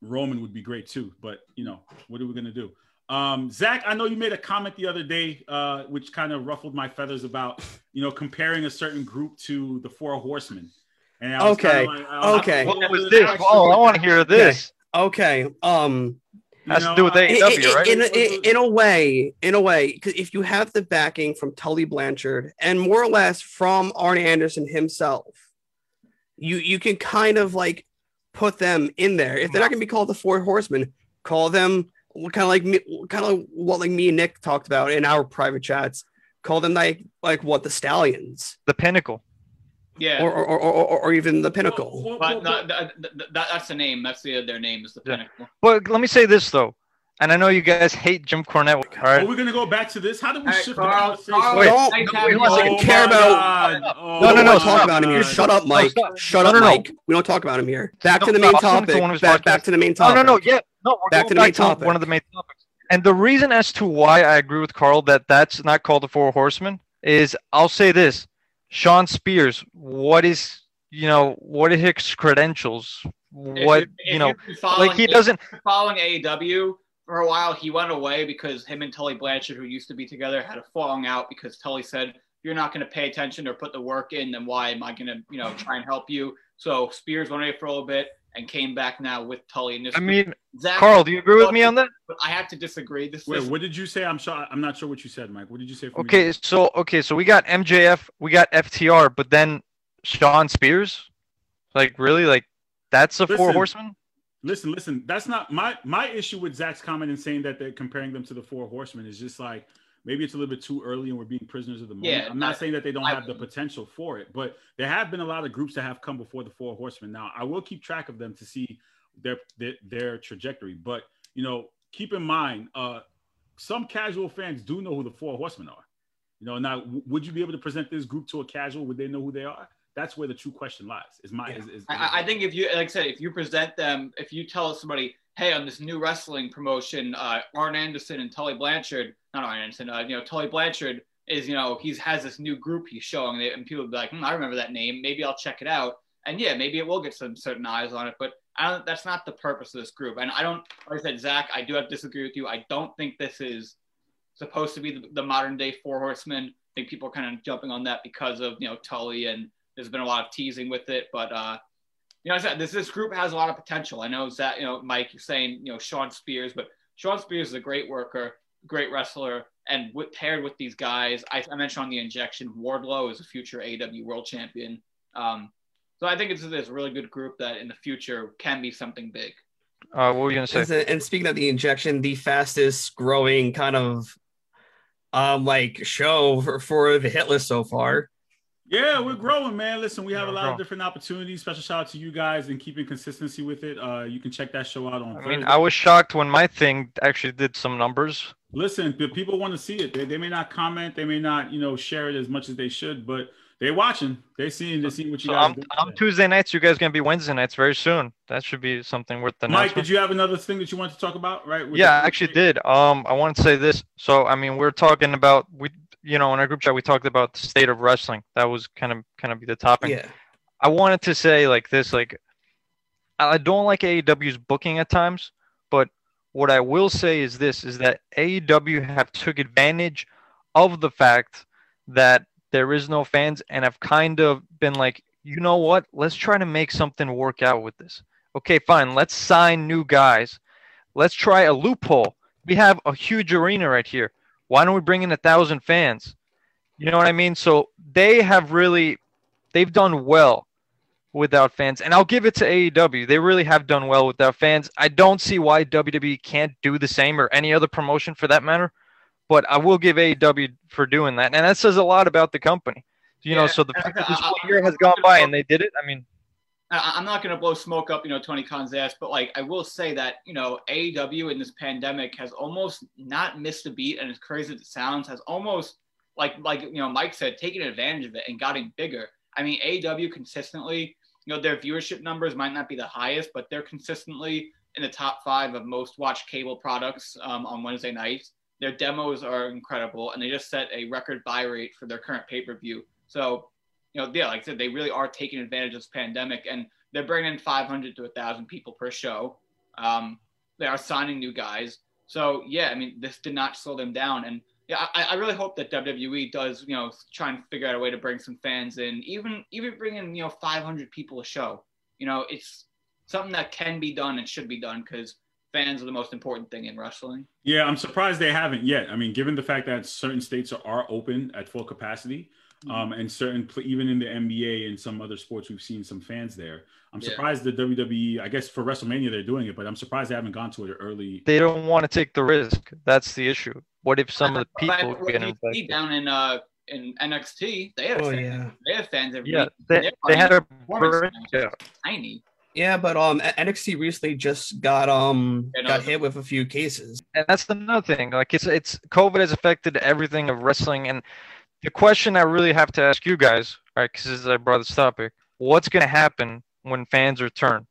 Roman would be great too. But you know, what are we gonna do? Um, Zach, I know you made a comment the other day, uh, which kind of ruffled my feathers about you know comparing a certain group to the Four Horsemen. And I was Okay, kinda like, I okay. What was this? Oh, I want to hear this. Okay. Um, you Has to do with in, AEW, right? in, in, in a way, in a way, because if you have the backing from Tully Blanchard and more or less from Arn Anderson himself, you you can kind of like put them in there. If they're not going to be called the Four Horsemen, call them kind of like me, kind of what like me and Nick talked about in our private chats. Call them like like what the Stallions The pinnacle. Yeah. or or, or, or, or even the Pinnacle. Well, well, but well, that, that, that, that's the name. That's the their name is the Yeah. pinnacle. But let me say this though, and I know you guys hate Jim Cornette. All Are we gonna go back to this? How do we All right, shift Carl, the conversation? Carl, Wait, no, having wait, one you. second. don't care about- Oh, No, no, no, no. no, Talk about him here. Shut up, Mike. stop. Shut No, up, no, no. Mike. We don't talk about him here. Back No, to the main I'll send him to topic. one of his Back, back to the main topic. no, no. no. Yeah, no. We're Back going to the main back to one of the main topics. And the reason as to why I agree with Carl that that's not called the Four Horsemen is I'll say this: Shawn Spears, what is you know what are his credentials? What If- if you know, you've been following like he doesn't. following AEW for a while. He went away because him and Tully Blanchard, who used to be together, had a falling out because Tully said, "If you're not going to pay attention or put the work in, then why am I going to, you know, try and help you?" So Spears went away for a little bit and came back now with Tully. And this I mean, Zach, Carl, do you agree with me on that? But I have to disagree. This Wait, is what did you say? I'm sure. I'm not sure what you said, Mike. What did you say? For me? Okay, so okay, so we got MJF, we got FTR, but then Shawn Spears, like really, like that's the Four Listen, Horsemen. Listen, listen. That's not my my issue with Zach's comment and saying that they're comparing them to the Four Horsemen is just like maybe it's a little bit too early and we're being prisoners of the moment. Yeah, I'm not I- saying that they don't I have the potential for it, but there have been a lot of groups that have come before the Four Horsemen. Now I will keep track of them to see their their, their trajectory, but you know, keep in mind, uh, some casual fans do know who the Four Horsemen are. You know, now would you be able to present this group to a casual? Would they know who they are? That's where the true question lies. Is my is, is, is I, I think if you, like I said, if you present them, if you tell somebody, hey, on this new wrestling promotion, uh, Arn Anderson and Tully Blanchard, not Arn Anderson, uh, you know, Tully Blanchard is, you know, he's has this new group he's showing, and people will be like, hmm, I remember that name. Maybe I'll check it out. And yeah, maybe it will get some certain eyes on it, but I don't, that's not the purpose of this group. And I don't, like I said, Zach, I do have to disagree with you. I don't think this is supposed to be the, the modern day Four Horsemen. I think people are kind of jumping on that because of, you know, Tully and there's been a lot of teasing with it, but uh, you know, I said this this group has a lot of potential. I know that you know, Mike, you're saying you know Shawn Spears, but Shawn Spears is a great worker, great wrestler, and with, paired with these guys, I, I mentioned on the injection, Wardlow is a future AW World Champion. Um, so I think it's this really good group that in the future can be something big. Uh, what were you gonna say? Is And speaking of the injection, the fastest growing kind of um like show for, for the hit list so far. Yeah, we're growing, man. Listen, we have Yeah, a we're lot of different opportunities. Special shout out to you guys and keeping consistency with it. Uh, you can check that show out on. I mean, I was shocked when my thing actually did some numbers. Listen, the people want to see it. They, they may not comment, they may not, you know, share it as much as they should, but they're watching. They're seeing, they're seeing what you So guys. I'm, I'm. Tuesday nights. You guys gonna be Wednesday nights very soon. That should be something worth the Mike, did you have another thing that you wanted to talk about? Right? Yeah, I actually did. Um, I want to say this. So, I mean, we're talking about we, you know, in our group chat, we talked about the state of wrestling. That was kind of kind of be the topic. Yeah. I wanted to say like this, like I don't like AEW's booking at times, but what I will say is this: is that AEW have took advantage of the fact that there is no fans and have kind of been like, you know what? Let's try to make something work out with this. Okay, fine. Let's sign new guys. Let's try a loophole. We have a huge arena right here. Why don't we bring in a thousand fans? You know what I mean? So they have really, they've done well without fans, and I'll give it to AEW. They really have done well without fans. I don't see why WWE can't do the same or any other promotion for that matter. But I will give AEW for doing that, and that says a lot about the company. You know, so the fact that this one year has gone by and they did it. I mean, I'm not going to blow smoke up, you know, Tony Khan's ass, but like I will say that you know AEW in this pandemic has almost not missed a beat, and as crazy as it sounds, has almost like like you know Mike said, taken advantage of it and gotten bigger. I mean, AEW consistently, you know, their viewership numbers might not be the highest, but they're consistently in the top five of most watched cable products um, on Wednesday nights. Their demos are incredible, and they just set a record buy rate for their current pay per view. So you know, yeah, like I said, they really are taking advantage of this pandemic, and they're bringing in 500 to 1,000 people per show. Um, they are signing new guys, so yeah, I mean, this did not slow them down, and yeah, I, I really hope that WWE does, you know, try and figure out a way to bring some fans in, even even bring in, you know, 500 people a show. You know, it's something that can be done and should be done because fans are the most important thing in wrestling. Yeah, I'm surprised they haven't yet. I mean, given the fact that certain states are open at full capacity, um, and certain even in the NBA and some other sports, we've seen some fans there. I'm Yeah. surprised the WWE. I guess for WrestleMania they're doing it, but I'm surprised they haven't gone to it early. they don't want to take the risk. That's the issue. What if some of the people get infected? down in uh in NXT, they have Oh fans. yeah. They have fans every Yeah, week. they, They're they had a performance matches. breakout. tiny. Yeah, but um NXT recently just got um got hit with a few cases. and that's another thing. Like it's it's COVID has affected everything of wrestling, and the question I really have to ask you guys, right? Because I brought this topic, what's going to happen when fans return?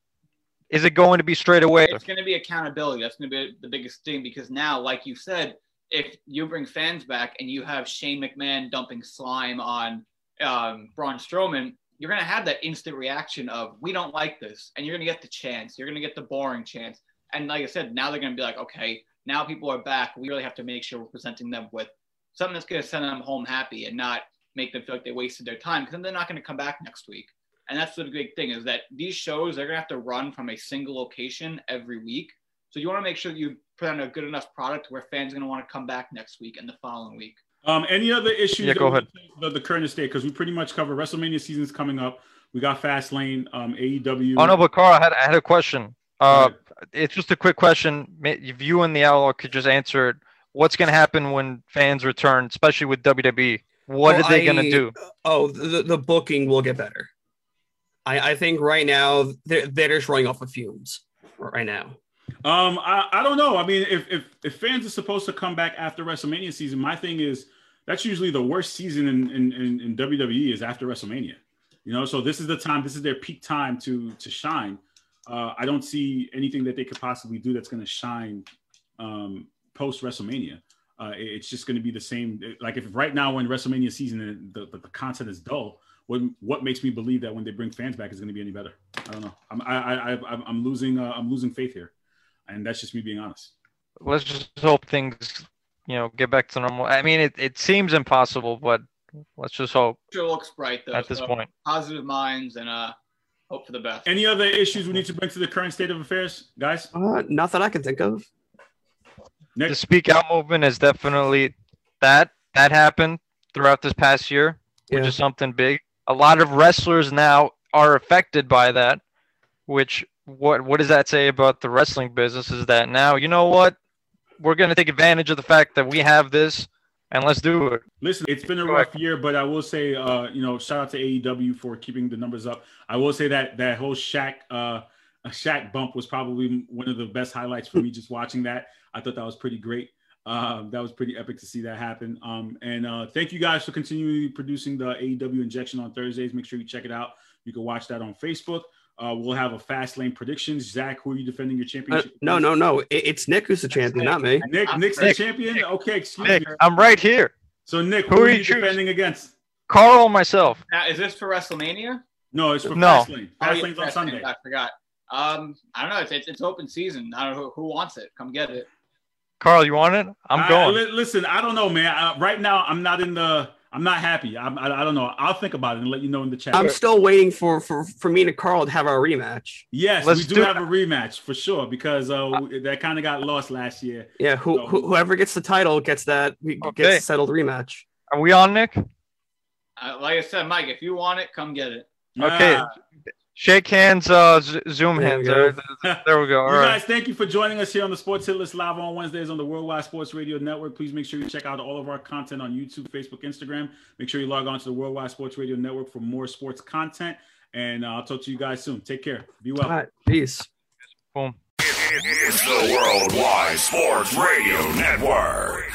Is it going to be straight away? It's going to be accountability. That's going to be the biggest thing because now, like you said, if you bring fans back and you have Shane McMahon dumping slime on um, Braun Strowman, you're going to have that instant reaction of we don't like this, and you're going to get the chance. You're going to get the boring chance. And like I said, now they're going to be like, okay, now people are back. We really have to make sure we're presenting them with something that's going to send them home happy and not make them feel like they wasted their time because then they're not going to come back next week. And that's the big thing is that these shows they're going to have to run from a single location every week. So you want to make sure that you put on a good enough product where fans are going to want to come back next week and the following week. Um, any other issues? Yeah, go ahead. The, the current state because we pretty much cover WrestleMania season's coming up. We got Fastlane, um, AEW. Oh no, but Carl, I had, I had a question. Uh, it's just a quick question. May- If you and the Outlaw could just answer it, what's going to happen when fans return, especially with WWE? What Well, are they going to do? Oh, the, the booking will get better. I, I think right now they're, they're just running off of fumes right now. Um, I, I don't know. I mean, if, if if fans are supposed to come back after WrestleMania season, my thing is that's usually the worst season in in, in, in WWE is after WrestleMania. You know, so this is the time. This is their peak time to to shine. Uh, I don't see anything that they could possibly do that's going to shine um, post WrestleMania. Uh, it's just going to be the same. Like if right now when WrestleMania season and the, the, the content is dull, what what makes me believe that when they bring fans back is going to be any better? I don't know. I'm I, I, I I'm- I'm losing uh, I'm losing faith here, and that's just me being honest. Let's just hope things, you know, get back to normal. I mean, it, it seems impossible, but let's just hope Sure looks bright though. at this so positive minds and uh, hope for the best. Any other issues we need to bring to the current state of affairs, guys? Uh, not that I can think of. Nick? The speak out movement is definitely that that happened throughout this past year, which is something big. A lot of wrestlers now are affected by that, which what what does that say about the wrestling business is that now, you know what? We're going to take advantage of the fact that we have this and let's do it. Listen, it's been a rough year, but I will say, uh, you know, shout out to AEW for keeping the numbers up. I will say that that whole Shaq, uh, a Shaq bump was probably one of the best highlights for me just watching that. I thought that was pretty great. Um, that was pretty epic to see that happen. Um, and uh, thank you guys for continuing producing the AEW injection on Thursdays. Make sure you check it out. You can watch that on Facebook. Uh, we'll have a fast lane predictions. Zach, who are you defending your Uh, championship? no, no, no. It, it's Nick who's the champion, not me. Nick, Nick's Nick, the champion. Okay, excuse Nick, me. I'm right here. So Nick, Who who, are are you you choosing? defending against? Carl myself. Now, is this for WrestleMania? No, it's for No. Fastlane. Oh, yeah, Fastlane's on Fastlane, Sunday. I forgot. Um, I don't know. It's, it's, it's open season. I don't know who, who wants it. Come get it. Carl, you want it? I'm I- going. li- listen, I don't know, man. Uh, right now, I'm not in the. I'm not happy. I'm, I, I don't know. I'll think about it and let you know in the chat. I'm still waiting for, for, for me and Carl to have our rematch. yes, Let's we do, do have a rematch for sure because uh, that kind of got lost last year. Yeah, who, So- who whoever gets the title gets that Okay. gets settled rematch. Are we on, Nick? Uh, like I said, Mike, if you want it, come get it. Okay. Ah. Shake hands, uh, z- Zoom There hands. we There, there- there we go. All you right. guys, thank you for joining us here on the Sports Hit List live on Wednesdays on the Worldwide Sports Radio Network. Please make sure you check out all of our content on YouTube, Facebook, Instagram. Make sure you log on to the Worldwide Sports Radio Network for more sports content. And uh, I'll talk to you guys soon. Take care. Be well. All right, peace. Boom. It's the Worldwide Sports Radio Network.